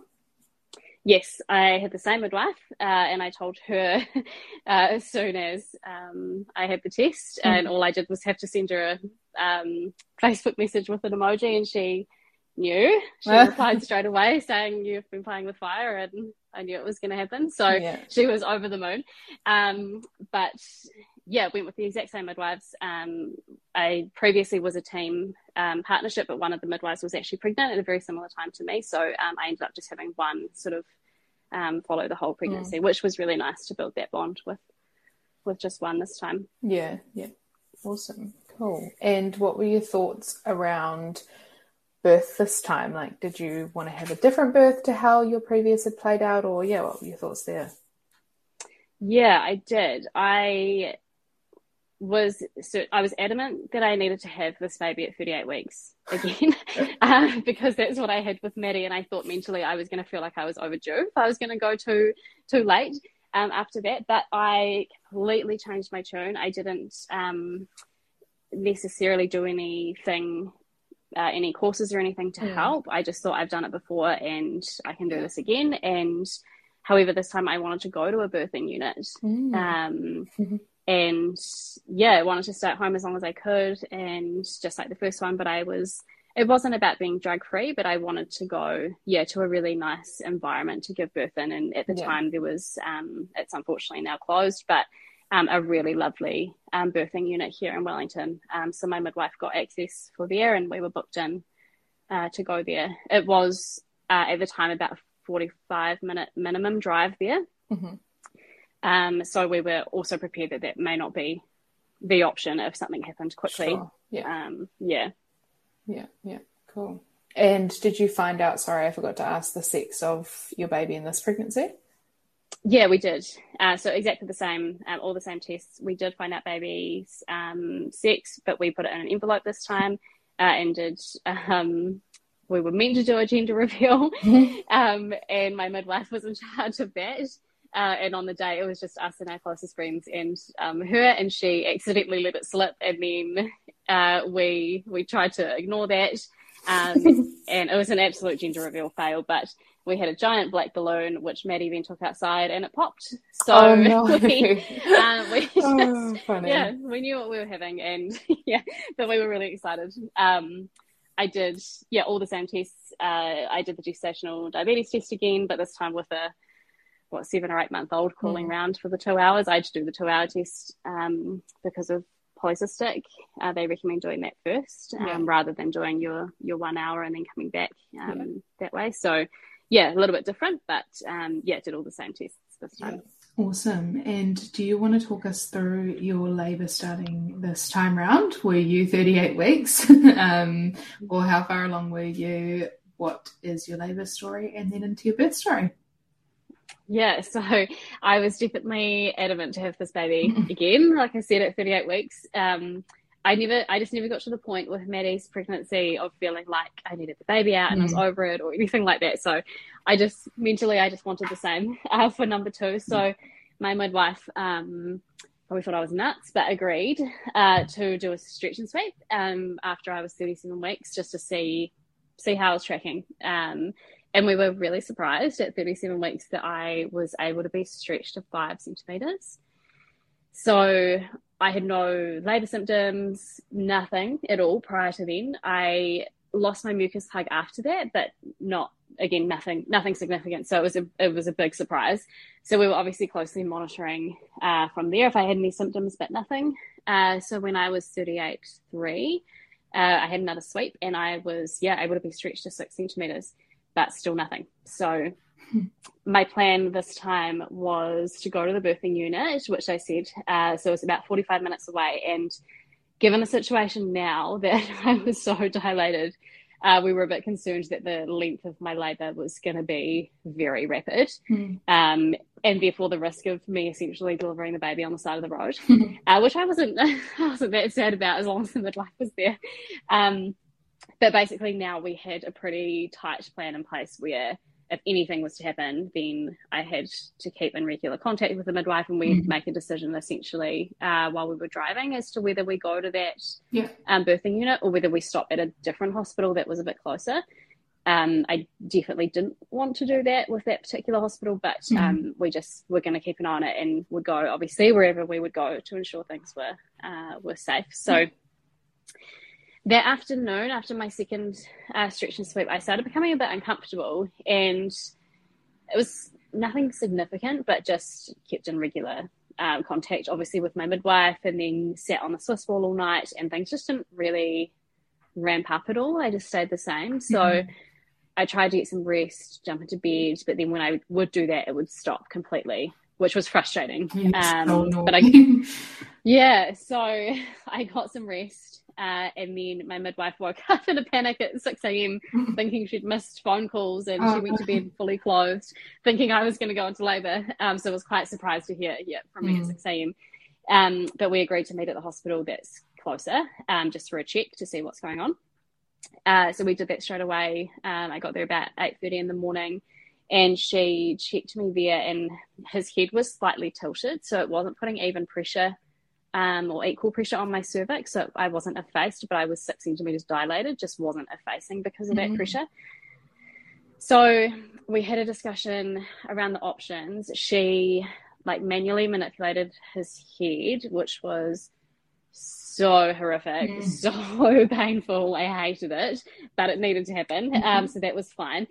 Yes, I had the same midwife, uh, and I told her uh, as soon as um, I had the test, mm. and all I did was have to send her a um, Facebook message with an emoji, and she knew. She replied straight away saying, "You've been playing with fire," and I knew it was going to happen. So yeah. she was over the moon. Um, but yeah, went with the exact same midwives. Um, I previously was a team um, partnership, but one of the midwives was actually pregnant at a very similar time to me. So um, I ended up just having one sort of um, follow the whole pregnancy, mm. which was really nice to build that bond with with just one this time. Yeah, yeah, awesome, cool. And what were your thoughts around? birth this time? Like, did you want to have a different birth to how your previous had played out, or yeah, what were your thoughts there? Yeah, I did. I was so I was adamant that I needed to have this baby at 38 weeks again uh, because that's what I had with Maddie, and I thought mentally I was going to feel like I was overdue if I was going to go too too late um, after that. But I completely changed my tune. I didn't um, necessarily do anything. Uh, any courses or anything to mm. help. I just thought I've done it before and I can do this again. And however, this time I wanted to go to a birthing unit. Mm. Um, mm-hmm and yeah, I wanted to stay at home as long as I could, and just like the first one, but I was. It wasn't about being drug free, but I wanted to go, yeah, to a really nice environment to give birth in. And at the yeah. time, there was, um, it's unfortunately now closed, but um, a really lovely um, birthing unit here in Wellington. Um, so my midwife got access for there, and we were booked in uh, to go there. It was uh, at the time about a 45 minute minimum drive there. Mm-hmm. Um, so we were also prepared that that may not be the option if something happened quickly. Sure. Yeah. Um, yeah. Yeah. Yeah. Cool. And did you find out? Sorry, I forgot to ask the sex of your baby in this pregnancy. Yeah, we did. Uh, so exactly the same, um, all the same tests. We did find out baby's um, sex, but we put it in an envelope this time uh, and did. Um, we were meant to do a gender reveal, um, and my midwife was in charge of that. Uh, and on the day, it was just us and our closest friends and um, her, and she accidentally let it slip, and then uh, we we tried to ignore that, um, and it was an absolute gender reveal fail. But we had a giant black balloon, which Maddie then took outside, and it popped. So oh, no. we, uh, we just, oh, yeah, we knew what we were having, and yeah, but we were really excited. Um, I did, yeah, all the same tests. Uh, I did the gestational diabetes test again, but this time with a what seven or eight month old crawling mm. around for the two hours. I had to do the two hour test um, because of polycystic. Uh, they recommend doing that first um, yeah. rather than doing your your one hour and then coming back um, yeah. that way. So yeah, a little bit different, but um, yeah, did all the same tests this time. Yeah. Awesome. And do you want to talk us through your labour starting this time round? Were you 38 weeks? um, or how far along were you? What is your labour story? And then into your birth story. Yeah, so I was definitely adamant to have this baby again. Like I said, at 38 weeks, um, I never, I just never got to the point with Maddie's pregnancy of feeling like I needed the baby out and mm. I was mm. over it or anything like that. So I just mentally, I just wanted the same uh, for number two. So mm. my midwife um, probably thought I was nuts, but agreed uh, to do a stretch and sweep um, after I was 37 weeks just to see see how I was tracking. Um, and we were really surprised at 37 weeks that I was able to be stretched to five centimeters. So I had no labor symptoms, nothing at all prior to then. I lost my mucus plug after that, but not again nothing nothing significant. So it was a it was a big surprise. So we were obviously closely monitoring uh, from there if I had any symptoms, but nothing. Uh, so when I was 38 three, uh, I had another sweep and I was yeah able to be stretched to six centimeters but still nothing. So my plan this time was to go to the birthing unit, which I said, uh, so it's about 45 minutes away. And given the situation now that I was so dilated, uh, we were a bit concerned that the length of my labour was going to be very rapid, mm. um, and therefore the risk of me essentially delivering the baby on the side of the road, uh, which I wasn't, I wasn't that sad about as long as the midwife was there. Um, but basically now we had a pretty tight plan in place where if anything was to happen, then I had to keep in regular contact with the midwife and we'd mm-hmm. make a decision essentially uh, while we were driving as to whether we go to that yeah. um, birthing unit or whether we stop at a different hospital that was a bit closer. Um, I definitely didn't want to do that with that particular hospital, but mm-hmm. um, we just were going to keep an eye on it and would go obviously wherever we would go to ensure things were uh, were safe. So. Mm-hmm that afternoon, after my second uh, stretch and sweep, I started becoming a bit uncomfortable, and it was nothing significant, but just kept in regular um, contact, obviously with my midwife, and then sat on the Swiss ball all night, and things just didn't really ramp up at all. I just stayed the same. So mm-hmm. I tried to get some rest, jump into bed, but then when I would do that, it would stop completely, which was frustrating. Yes. Um, oh, no. But I, yeah, so I got some rest uh, and then my midwife woke up in a panic at 6 a.m. thinking she'd missed phone calls and oh, she went to bed fully clothed, thinking I was going to go into labour. Um, so I was quite surprised to hear yeah, from me mm. at 6 a.m. Um, but we agreed to meet at the hospital that's closer, um, just for a check to see what's going on. Uh, so we did that straight away. Um, I got there about eight thirty in the morning, and she checked me there, and his head was slightly tilted, so it wasn't putting even pressure um, or equal pressure on my cervix. So I wasn't effaced, but I was six centimeters dilated, just wasn't effacing because of mm-hmm. that pressure. So we had a discussion around the options. She like manually manipulated his head, which was so horrific, mm. so painful. I hated it, but it needed to happen. Mm-hmm. Um, so that was fine.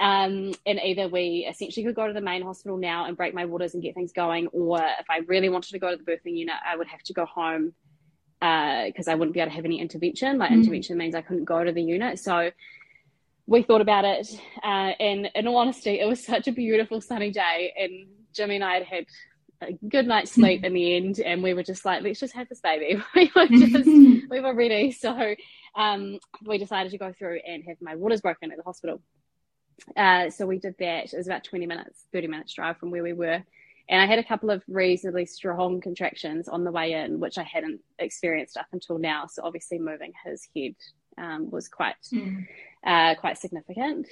Um, and either we essentially could go to the main hospital now and break my waters and get things going, or if I really wanted to go to the birthing unit, I would have to go home because uh, I wouldn't be able to have any intervention. Like mm. intervention means I couldn't go to the unit. So we thought about it, uh, and in all honesty, it was such a beautiful sunny day, and Jimmy and I had had a good night's sleep in the end, and we were just like, let's just have this baby. we were just we were ready, so um, we decided to go through and have my waters broken at the hospital. Uh, so we did that. It was about 20 minutes, 30 minutes drive from where we were. And I had a couple of reasonably strong contractions on the way in, which I hadn't experienced up until now. So obviously moving his head um, was quite mm. uh, quite significant.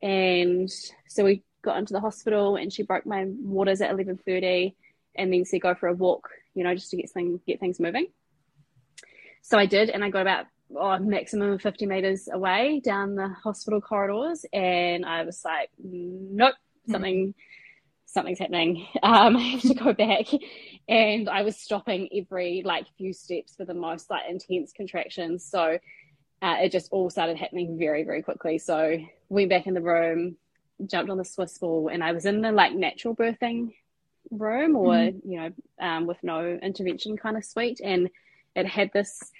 And so we got into the hospital, and she broke my waters at 11:30, and then said go for a walk, you know, just to get things get things moving. So I did, and I got about oh, maximum of 50 meters away down the hospital corridors. And I was like, nope, hmm. something, mm. something's happening. Um, I have to go back. And I was stopping every like few steps for the most like intense contractions. So uh, it just all started happening very, very quickly. So went back in the room, jumped on the Swiss ball, and I was in the like natural birthing room or, mm. you know, um, with no intervention kind of suite. And it had this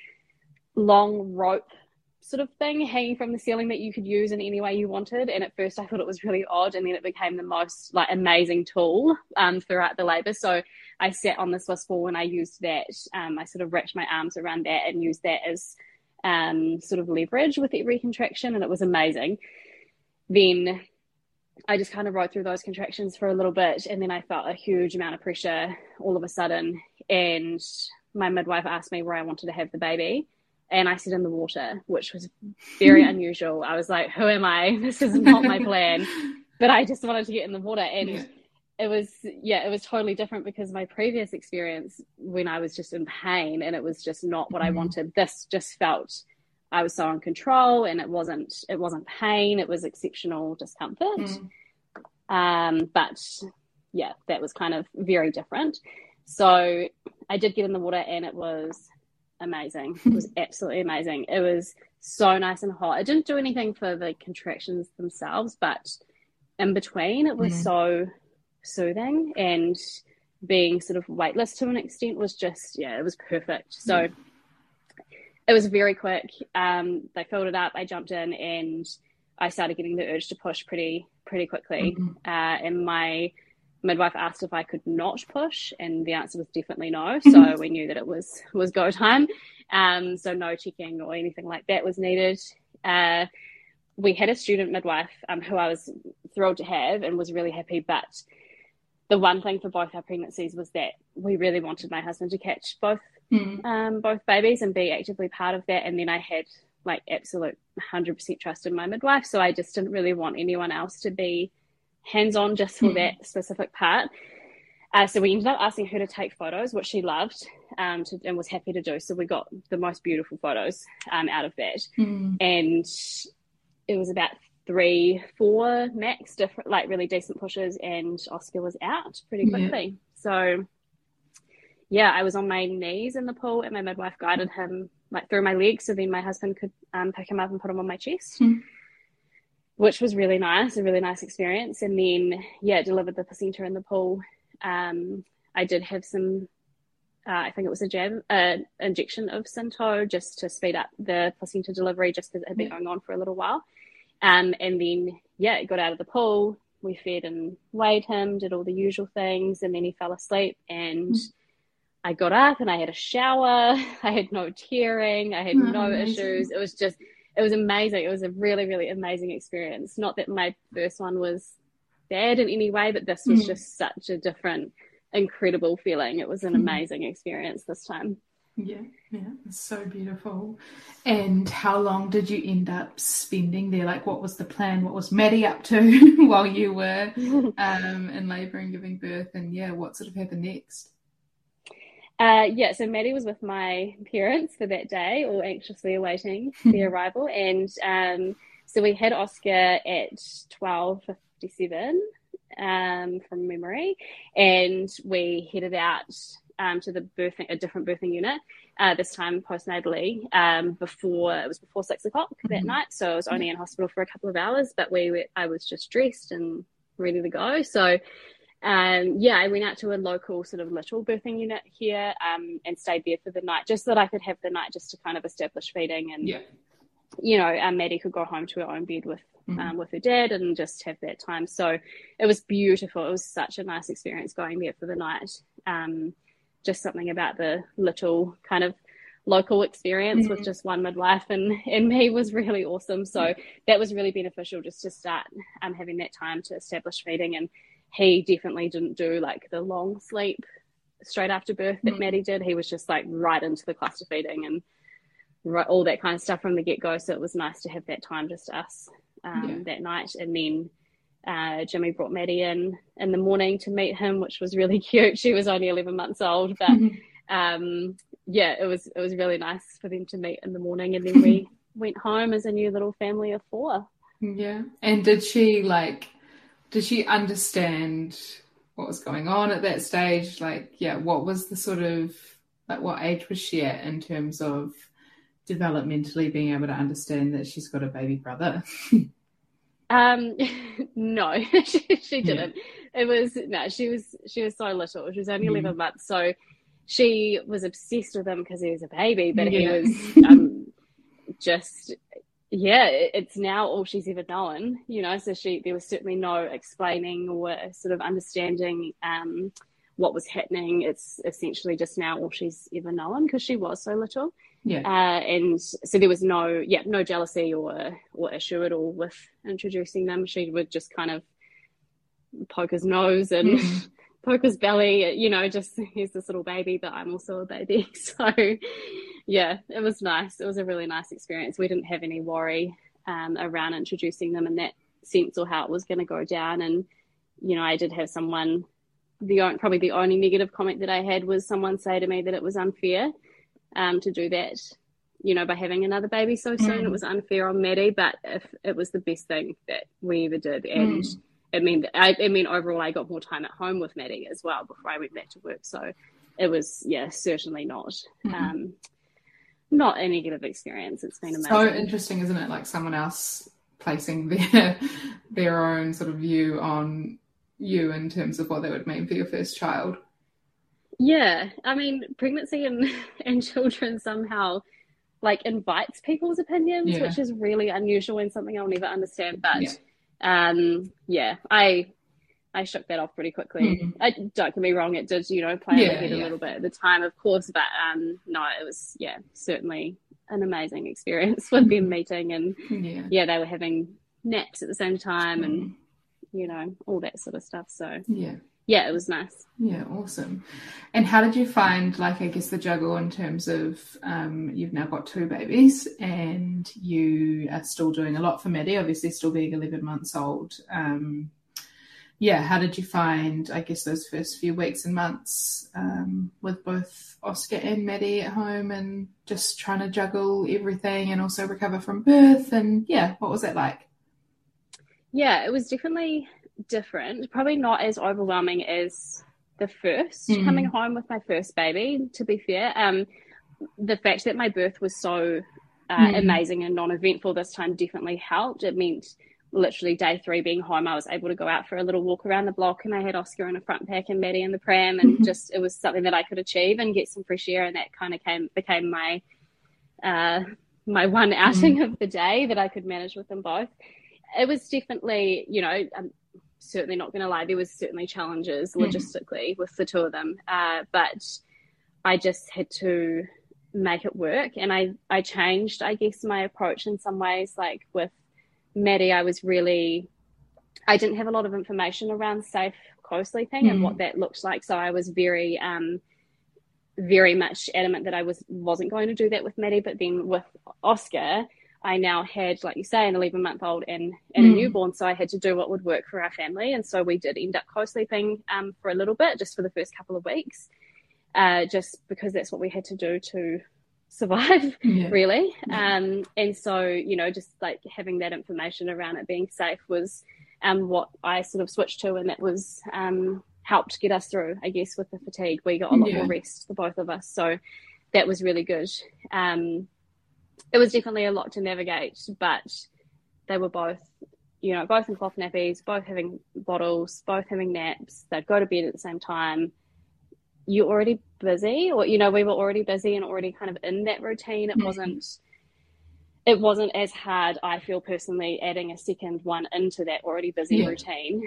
long rope sort of thing hanging from the ceiling that you could use in any way you wanted. And at first I thought it was really odd and then it became the most like amazing tool um, throughout the labour. So I sat on the Swiss ball and I used that. Um, I sort of wrapped my arms around that and used that as um, sort of leverage with every contraction and it was amazing. Then I just kind of rode through those contractions for a little bit and then I felt a huge amount of pressure all of a sudden and my midwife asked me where I wanted to have the baby and I sit in the water, which was very unusual. I was like, who am I? This is not my plan. but I just wanted to get in the water. And yeah. it was, yeah, it was totally different because my previous experience when I was just in pain and it was just not what mm-hmm. I wanted, this just felt I was so in control and it wasn't, it wasn't pain. It was exceptional discomfort. Mm. Um, but yeah, that was kind of very different. So I did get in the water and it was amazing. It was absolutely amazing. It was so nice and hot. It didn't do anything for the contractions themselves, but in between, it was mm-hmm. so soothing and being sort of weightless to an extent was just, yeah, it was perfect. So mm-hmm. it was very quick. Um, they filled it up. I jumped in and I started getting the urge to push pretty, pretty quickly. Mm-hmm. Uh, and my midwife asked if I could not push, and the answer was definitely no. So we knew that it was was go time. Um, so no checking or anything like that was needed. Uh, we had a student midwife um, who I was thrilled to have and was really happy. But the one thing for both our pregnancies was that we really wanted my husband to catch both mm. um, both babies and be actively part of that. And then I had like absolute 100% trust in my midwife. So I just didn't really want anyone else to be hands on just for that specific part. Uh, so we ended up asking her to take photos, which she loved um, to, and was happy to do. So we got the most beautiful photos um, out of that. Mm. And it was about three, four max, different, like really decent pushes, and Oscar was out pretty quickly. Yeah. So yeah, I was on my knees in the pool, and my midwife guided him like through my legs, so then my husband could um, pick him up and put him on my chest. Mm which was really nice, a really nice experience. And then, yeah, delivered the placenta in the pool. Um, I did have some, uh, I think it was a jab, uh, injection of Synto just to speed up the placenta delivery, just because it had been going on for a little while. Um, and then, yeah, it got out of the pool. We fed and weighed him, did all the usual things, and then he fell asleep. And mm. I got up and I had a shower. I had no tearing. I had oh, no amazing. issues. It was just it was amazing. It was a really, really amazing experience. Not that my first one was bad in any way, but this was mm. just such a different incredible feeling. It was an mm-hmm. amazing experience this time. Yeah, yeah, it's so beautiful. And how long did you end up spending there? Like, what was the plan? What was Maddie up to while you were um, in labour and giving birth? And yeah, what sort of happened next? Uh, yeah, so Maddie was with my parents for that day, all anxiously awaiting the arrival. And um, so we had Oscar at twelve fifty seven um, from memory, and we headed out um, to the birthing, a different birthing unit, uh, this time postnatally, um, before it was before six o'clock mm-hmm. that night. So I was only in hospital for a couple of hours, but we were, I was just dressed and ready to go. So, um, yeah, I went out to a local sort of little birthing unit here um, and stayed there for the night, just so that I could have the night just to kind of establish feeding and, yeah. you know, um, Maddie could go home to her own bed with mm-hmm. um, with her dad and just have that time. So it was beautiful. It was such a nice experience going there for the night. Um, just something about the little kind of local experience mm-hmm. with just one midwife and, and me was really awesome. So mm-hmm. that was really beneficial just to start um, having that time to establish feeding. And he definitely didn't do like the long sleep straight after birth that mm-hmm. Maddie did. He was just like right into the cluster feeding and right, all that kind of stuff from the get go. So it was nice to have that time just us um, yeah. that night. And then uh, Jimmy brought Maddie in in the morning to meet him, which was really cute. She was only 11 months old, but um, yeah, it was it was really nice for them to meet in the morning, and then we went home as a new little family of four. Yeah, and did she like? Did she understand what was going on at that stage? Like, yeah, what was the sort of like what age was she at in terms of developmentally being able to understand that she's got a baby brother? Um, no, she, she didn't. Yeah. It was no, she was she was so little. She was only mm. eleven months, so she was obsessed with him because he was a baby, but yeah. he was um, just yeah. It's now all she's ever known, you know. So she there was certainly no explaining or sort of understanding um, what was happening. It's essentially just now all she's ever known because she was so little. Yeah. Uh, and so there was no, yeah, no jealousy or or issue at all with introducing them. She would just kind of poke his nose and mm. poke his belly, you know, just here's this little baby, but I'm also a baby. So yeah, it was nice. It was a really nice experience. We didn't have any worry um, around introducing them in that sense or how it was going to go down. And you know, I did have someone. The only, probably the only negative comment that I had was someone say to me that it was unfair um, to do that, you know, by having another baby so soon. Mm. It was unfair on Maddie, but if it was the best thing that we ever did. And mm. it mean, I, I mean, overall, I got more time at home with Maddie as well before I went back to work. So it was, yeah, certainly not. Mm-hmm. Um, not a negative experience. It's been amazing. So interesting, isn't it? Like someone else placing their their own sort of view on you in terms of what that would mean for your first child. Yeah, I mean, pregnancy and and children somehow like invites people's opinions, yeah. which is really unusual and something I'll never understand. But yeah, um, yeah I I shook that off pretty quickly. Mm-hmm. I, don't get me wrong, it did you know play yeah, in my head a little bit at the time, of course, but um, no, it was yeah certainly an amazing experience with them meeting and yeah. yeah, they were having naps at the same time mm. and you know all that sort of stuff. So yeah yeah, it was nice. Yeah, awesome. And how did you find, like, I guess the juggle in terms of um, you've now got two babies and you are still doing a lot for Maddie, obviously still being 11 months old. Um, yeah, how did you find, I guess, those first few weeks and months um, with both Oscar and Maddie at home and just trying to juggle everything and also recover from birth? And yeah, what was that like? Yeah, it was definitely different, probably not as overwhelming as the 1st mm. coming home with my first baby. To be fair, um, the fact that my birth was so uh, mm. amazing and non-eventful this time definitely helped. It meant literally day three being home, I was able to go out for a little walk around the block, and I had Oscar in a front pack and Maddie in the pram, and mm-hmm. just it was something that I could achieve and get some fresh air, and that kind of came became my uh, my one outing mm. of the day that I could manage with them both. It was definitely, you know, um, certainly not going to lie, there was certainly challenges mm. logistically with the two of them, uh, but I just had to make it work, and I I changed, I guess, my approach in some ways. Like with Maddie, I was really I didn't have a lot of information around safe co-sleeping mm. and what that looked like. So I was very, um, very much adamant that I was wasn't going to do that with Maddie. But then with Oscar, I now had, like you say, an 11 month old and, and mm. a newborn. So I had to do what would work for our family. And so we did end up co sleeping um, for a little bit, just for the first couple of weeks, uh, just because that's what we had to do to survive, yeah. really. Yeah. Um, and so, you know, just like having that information around it being safe was um, what I sort of switched to. And that was um, helped get us through, I guess, with the fatigue. We got a lot yeah. more rest for both of us. So that was really good. Um, it was definitely a lot to navigate, but they were both, you know, both in cloth nappies, both having bottles, both having naps. They'd go to bed at the same time. You're already busy, or you know, we were already busy and already kind of in that routine. It mm-hmm. wasn't. It wasn't as hard, I feel personally, adding a second one into that already busy yeah. routine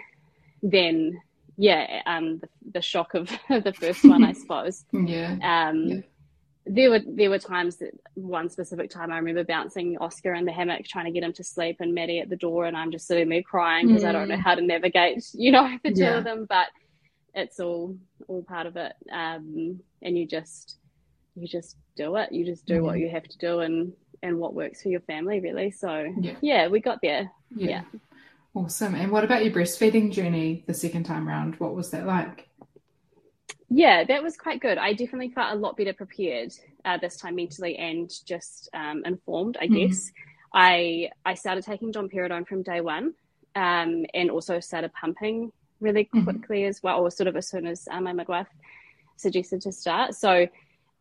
then yeah, um, the, the shock of the first one, I suppose. Yeah. Um, yeah there were there were times that one specific time I remember bouncing Oscar in the hammock trying to get him to sleep and Maddie at the door and I'm just sitting there crying because mm. I don't know mm. how to navigate you know the two yeah. of them but it's all all part of it um, and you just you just do it you just do mm. what you have to do and and what works for your family really so yeah, yeah we got there yeah. yeah awesome and what about your breastfeeding journey the second time round what was that like yeah, that was quite good. I definitely felt a lot better prepared uh, this time mentally and just um, informed, I mm-hmm. guess. I I started taking domperidone from day one, um, and also started pumping really mm-hmm. quickly mm-hmm. as well, or sort of as soon as uh, my midwife suggested to start. So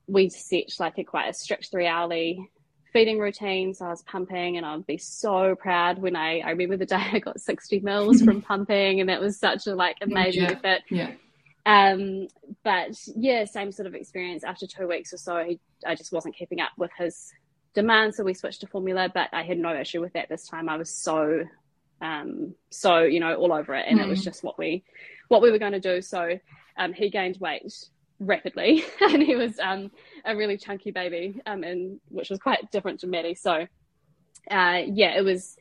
we set like a quite a strict three hourly feeding routine. So I was pumping, and I'd be so proud when I I remember the day I got sixty mils from pumping, and that was such a like amazing yeah. effort. Yeah. Um, but yeah, same sort of experience. After two weeks or so, he, I just wasn't keeping up with his demand, so we switched to formula. But I had no issue with that this time. I was so, um, so you know, all over it, and mm. it was mm. just what we, what we were going to do. So um, he gained weight rapidly, and he was um, a really chunky baby, um, and which was quite different to Maddie. So uh, yeah, it was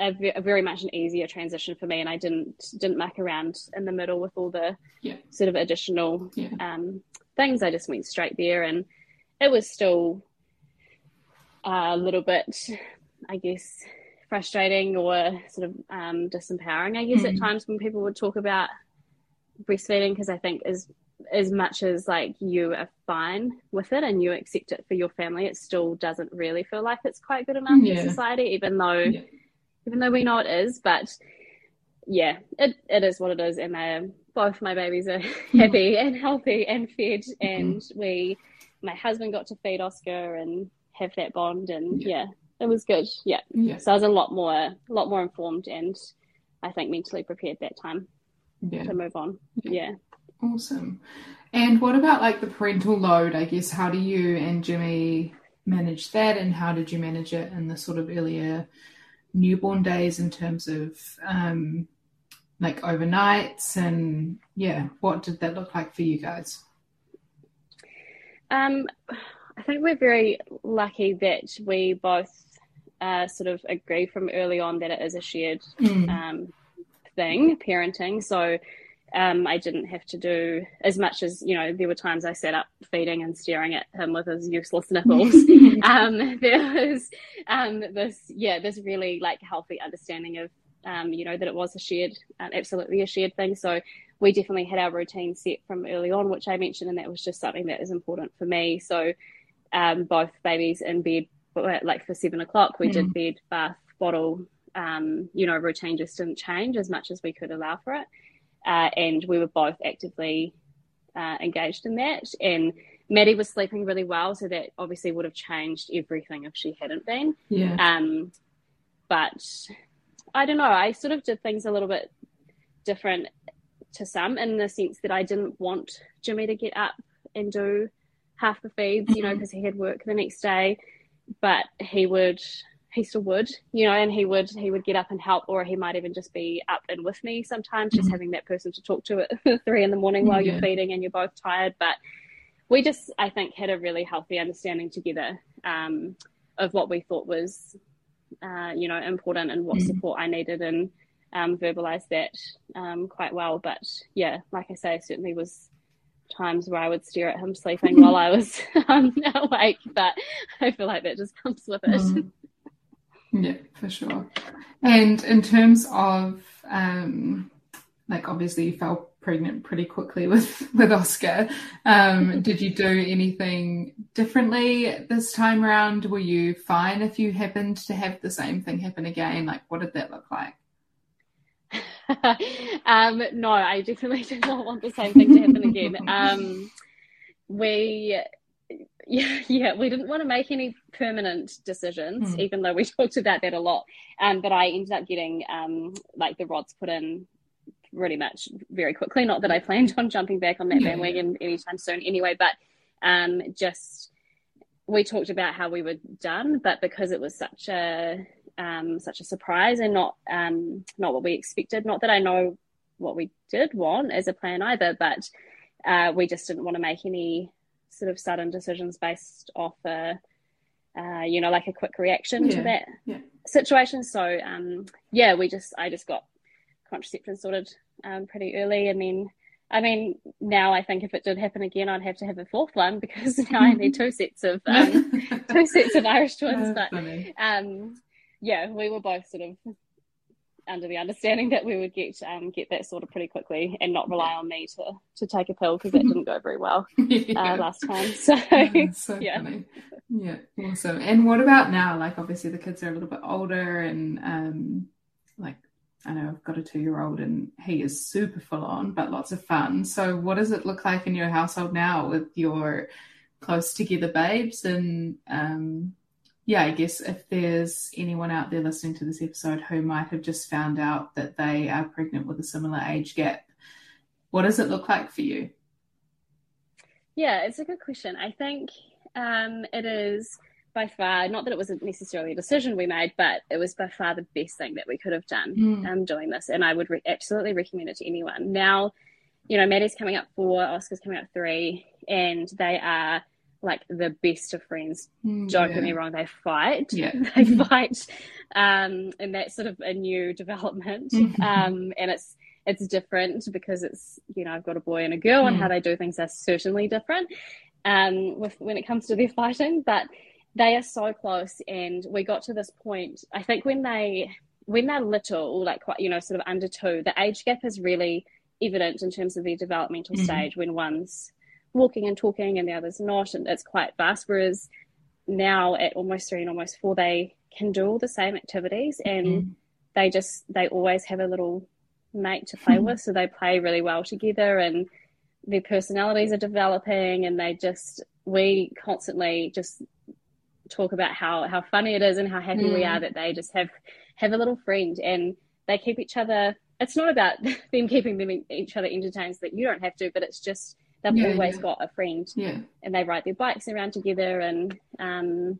a, a, very much an easier transition for me, and I didn't didn't muck around in the middle with all the yeah. sort of additional yeah. um, things. I just went straight there, and it was still a little bit, I guess, frustrating or sort of um, disempowering. I guess mm. at times when people would talk about breastfeeding, because I think as as much as like you are fine with it and you accept it for your family, it still doesn't really feel like it's quite good enough yeah. in society, even though even though we know it is. But yeah, it, it is what it is. And they, both my babies are happy and healthy and fed. And mm-hmm. we, my husband got to feed Oscar and have that bond. And yeah, yeah it was good. Yeah. yeah. So I was a lot more, a lot more informed and I think mentally prepared that time yeah. to move on. Yeah. Awesome. And what about like the parental load? I guess how do you and Jimmy manage that, and how did you manage it in the sort of earlier newborn days in terms of um, like overnights and yeah, what did that look like for you guys? Um, I think we're very lucky that we both uh, sort of agree from early on that it is a shared mm. um, thing, parenting. So um, I didn't have to do as much as you know. There were times I sat up feeding and staring at him with his useless nipples. um, there was um, this, yeah, this really like healthy understanding of um, you know that it was a shared, uh, absolutely a shared thing. So we definitely had our routine set from early on, which I mentioned, and that was just something that is important for me. So um, both babies in bed, like for seven o'clock, we mm. did bed, bath, bottle. Um, you know, routine just didn't change as much as we could allow for it uh, and we were both actively uh, engaged in that. And Maddie was sleeping really well, so that obviously would have changed everything if she hadn't been. Yeah. Um, but I don't know. I sort of did things a little bit different to some in the sense that I didn't want Jimmy to get up and do half the feeds, you know, because mm-hmm. he had work the next day. But he would he still would, you know, and he would he would get up and help, or he might even just be up and with me sometimes, just mm-hmm. having that person to talk to at three in the morning while yeah. you're feeding and you're both tired. But we just, I think, had a really healthy understanding together um, of what we thought was, uh, you know, important and what mm-hmm. support I needed, and um, verbalize that um, quite well. But yeah, like I say, certainly was times where I would stare at him sleeping while I was um, awake. But I feel like that just comes with it. Mm. Yeah, for sure. And in terms of um, like obviously you fell pregnant pretty quickly with with Oscar. Um, did you do anything differently this time around? Were you fine if you happened to have the same thing happen again? Like, what did that look like? um, no, I definitely did not want the same thing to happen again. Um, we, yeah, yeah, we didn't want to make any permanent decisions, mm. even though we talked about that a lot. Um, but I ended up getting um, like the rods put in pretty much very quickly. Not that I planned on jumping back on that yeah. bandwagon anytime soon, anyway. But um, just we talked about how we were done, but because it was such a um, such a surprise and not um, not what we expected. Not that I know what we did want as a plan either, but uh, we just didn't want to make any sort of sudden decisions based off a uh, you know like a quick reaction yeah. to that yeah. situation. So um, yeah, we just I just got contraception sorted um, pretty early, and then. I mean, now I think if it did happen again, I'd have to have a fourth one because now I need two sets of um, two sets of Irish twins. That's but um, yeah, we were both sort of under the understanding that we would get um, get that sorted pretty quickly and not rely on me to to take a pill because that didn't go very well yeah. uh, last time. So, so yeah. Funny. Yeah, awesome. And what about now? Like, obviously, the kids are a little bit older, and um, like I know I've got a two year old, and he is super full on, but lots of fun. So, what does it look like in your household now with your close together babes and um, yeah, I guess if there's anyone out there listening to this episode who might have just found out that they are pregnant with a similar age gap, what does it look like for you? Yeah, it's a good question. I think um, it is by far not that it wasn't necessarily a decision we made, but it was by far the best thing that we could have done mm. um, doing this, and I would re- absolutely recommend it to anyone. Now, you know, Maddie's coming up four, Oscar's coming up three, and they are like the best of friends. Mm, Don't yeah. get me wrong, they fight. Yeah. they fight. Um, and that's sort of a new development. Mm-hmm. um, and it's it's different because it's, you know, I've got a boy and a girl mm. and how they do things are certainly different um, with when it comes to their fighting. But they are so close and we got to this point, I think when they when they're little, like quite, you know, sort of under two, the age gap is really evident in terms of their developmental mm-hmm. stage when one's walking and talking and the other's not and it's quite vast whereas now at almost three and almost four they can do all the same activities and mm. they just they always have a little mate to play with so they play really well together and their personalities are developing and they just we constantly just talk about how how funny it is and how happy mm. we are that they just have have a little friend and they keep each other it's not about them keeping them each other entertained so that you don't have to but it's just they've yeah, always yeah. got a friend yeah and they ride their bikes around together and um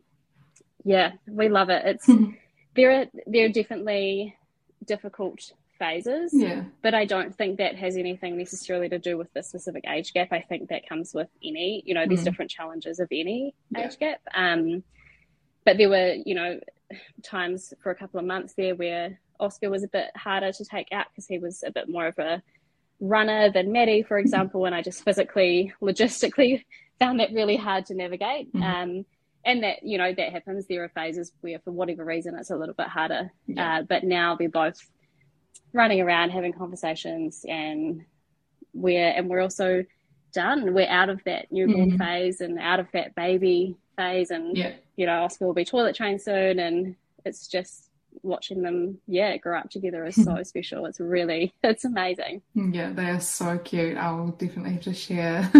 yeah we love it it's there are there are definitely difficult phases yeah but i don't think that has anything necessarily to do with the specific age gap i think that comes with any you know there's mm. different challenges of any yeah. age gap um but there were you know times for a couple of months there where oscar was a bit harder to take out because he was a bit more of a runner than Maddie, for example, and I just physically, logistically found that really hard to navigate. Mm-hmm. Um, and that, you know, that happens. There are phases where, for whatever reason, it's a little bit harder. Yeah. Uh, but now we're both running around, having conversations, and we're and we're also done. We're out of that newborn mm-hmm. phase and out of that baby phase, and yeah. you know, Oscar will be toilet trained soon, and it's just watching them, yeah, grow up together is so special. It's really, it's amazing. Yeah, they are so cute. I will definitely have to share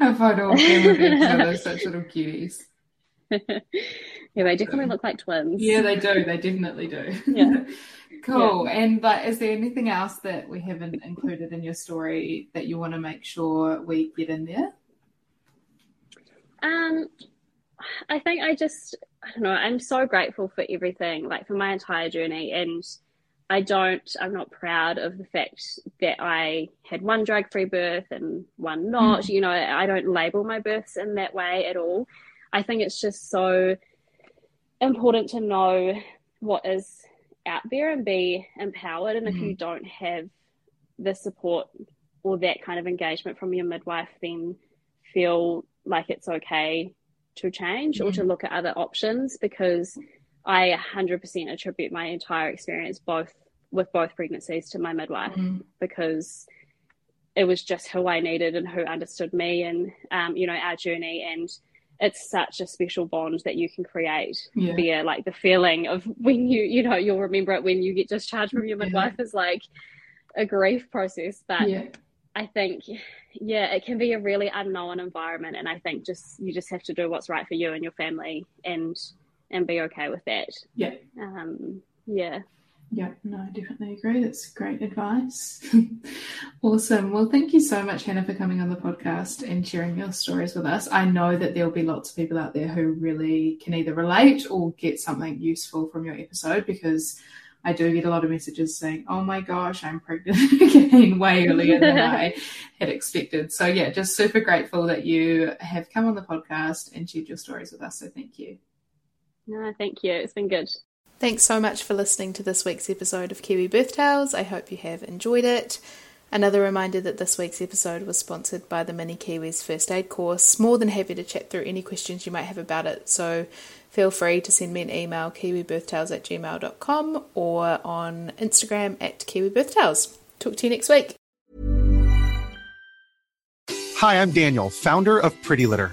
a photo of them with each other. Such little cuties. yeah, they definitely look like twins. Yeah, they do. They definitely do. Yeah. cool. Yeah. And but is there anything else that we haven't included in your story that you want to make sure we get in there? Um, I think I just I don't know, I'm so grateful for everything, like for my entire journey. And I don't, I'm not proud of the fact that I had one drug free birth and one not. Mm. You know, I don't label my births in that way at all. I think it's just so important to know what is out there and be empowered. And mm-hmm. if you don't have the support or that kind of engagement from your midwife, then feel like it's okay to change or to mm-hmm. look at other options because I 100% attribute my entire experience both with both pregnancies to my midwife mm-hmm. because it was just who I needed and who understood me and um, you know our journey and it's such a special bond that you can create yeah. via like the feeling of when you you know you'll remember it when you get discharged from your midwife yeah. is like a grief process but yeah. I think yeah it can be a really unknown environment and I think just you just have to do what's right for you and your family and and be okay with that yeah um yeah yeah, no, I definitely agree. That's great advice. awesome. Well, thank you so much, Hannah, for coming on the podcast and sharing your stories with us. I know that there'll be lots of people out there who really can either relate or get something useful from your episode because I do get a lot of messages saying, oh my gosh, I'm pregnant again way earlier than I had expected. So, yeah, just super grateful that you have come on the podcast and shared your stories with us. So, thank you. No, thank you. It's been good. Thanks so much for listening to this week's episode of Kiwi Birth Tales. I hope you have enjoyed it. Another reminder that this week's episode was sponsored by the Mini Kiwis First Aid course. More than happy to chat through any questions you might have about it, so feel free to send me an email kiwibirthtales at gmail.com or on Instagram at kiwibirthtales. Talk to you next week. Hi, I'm Daniel, founder of Pretty Litter.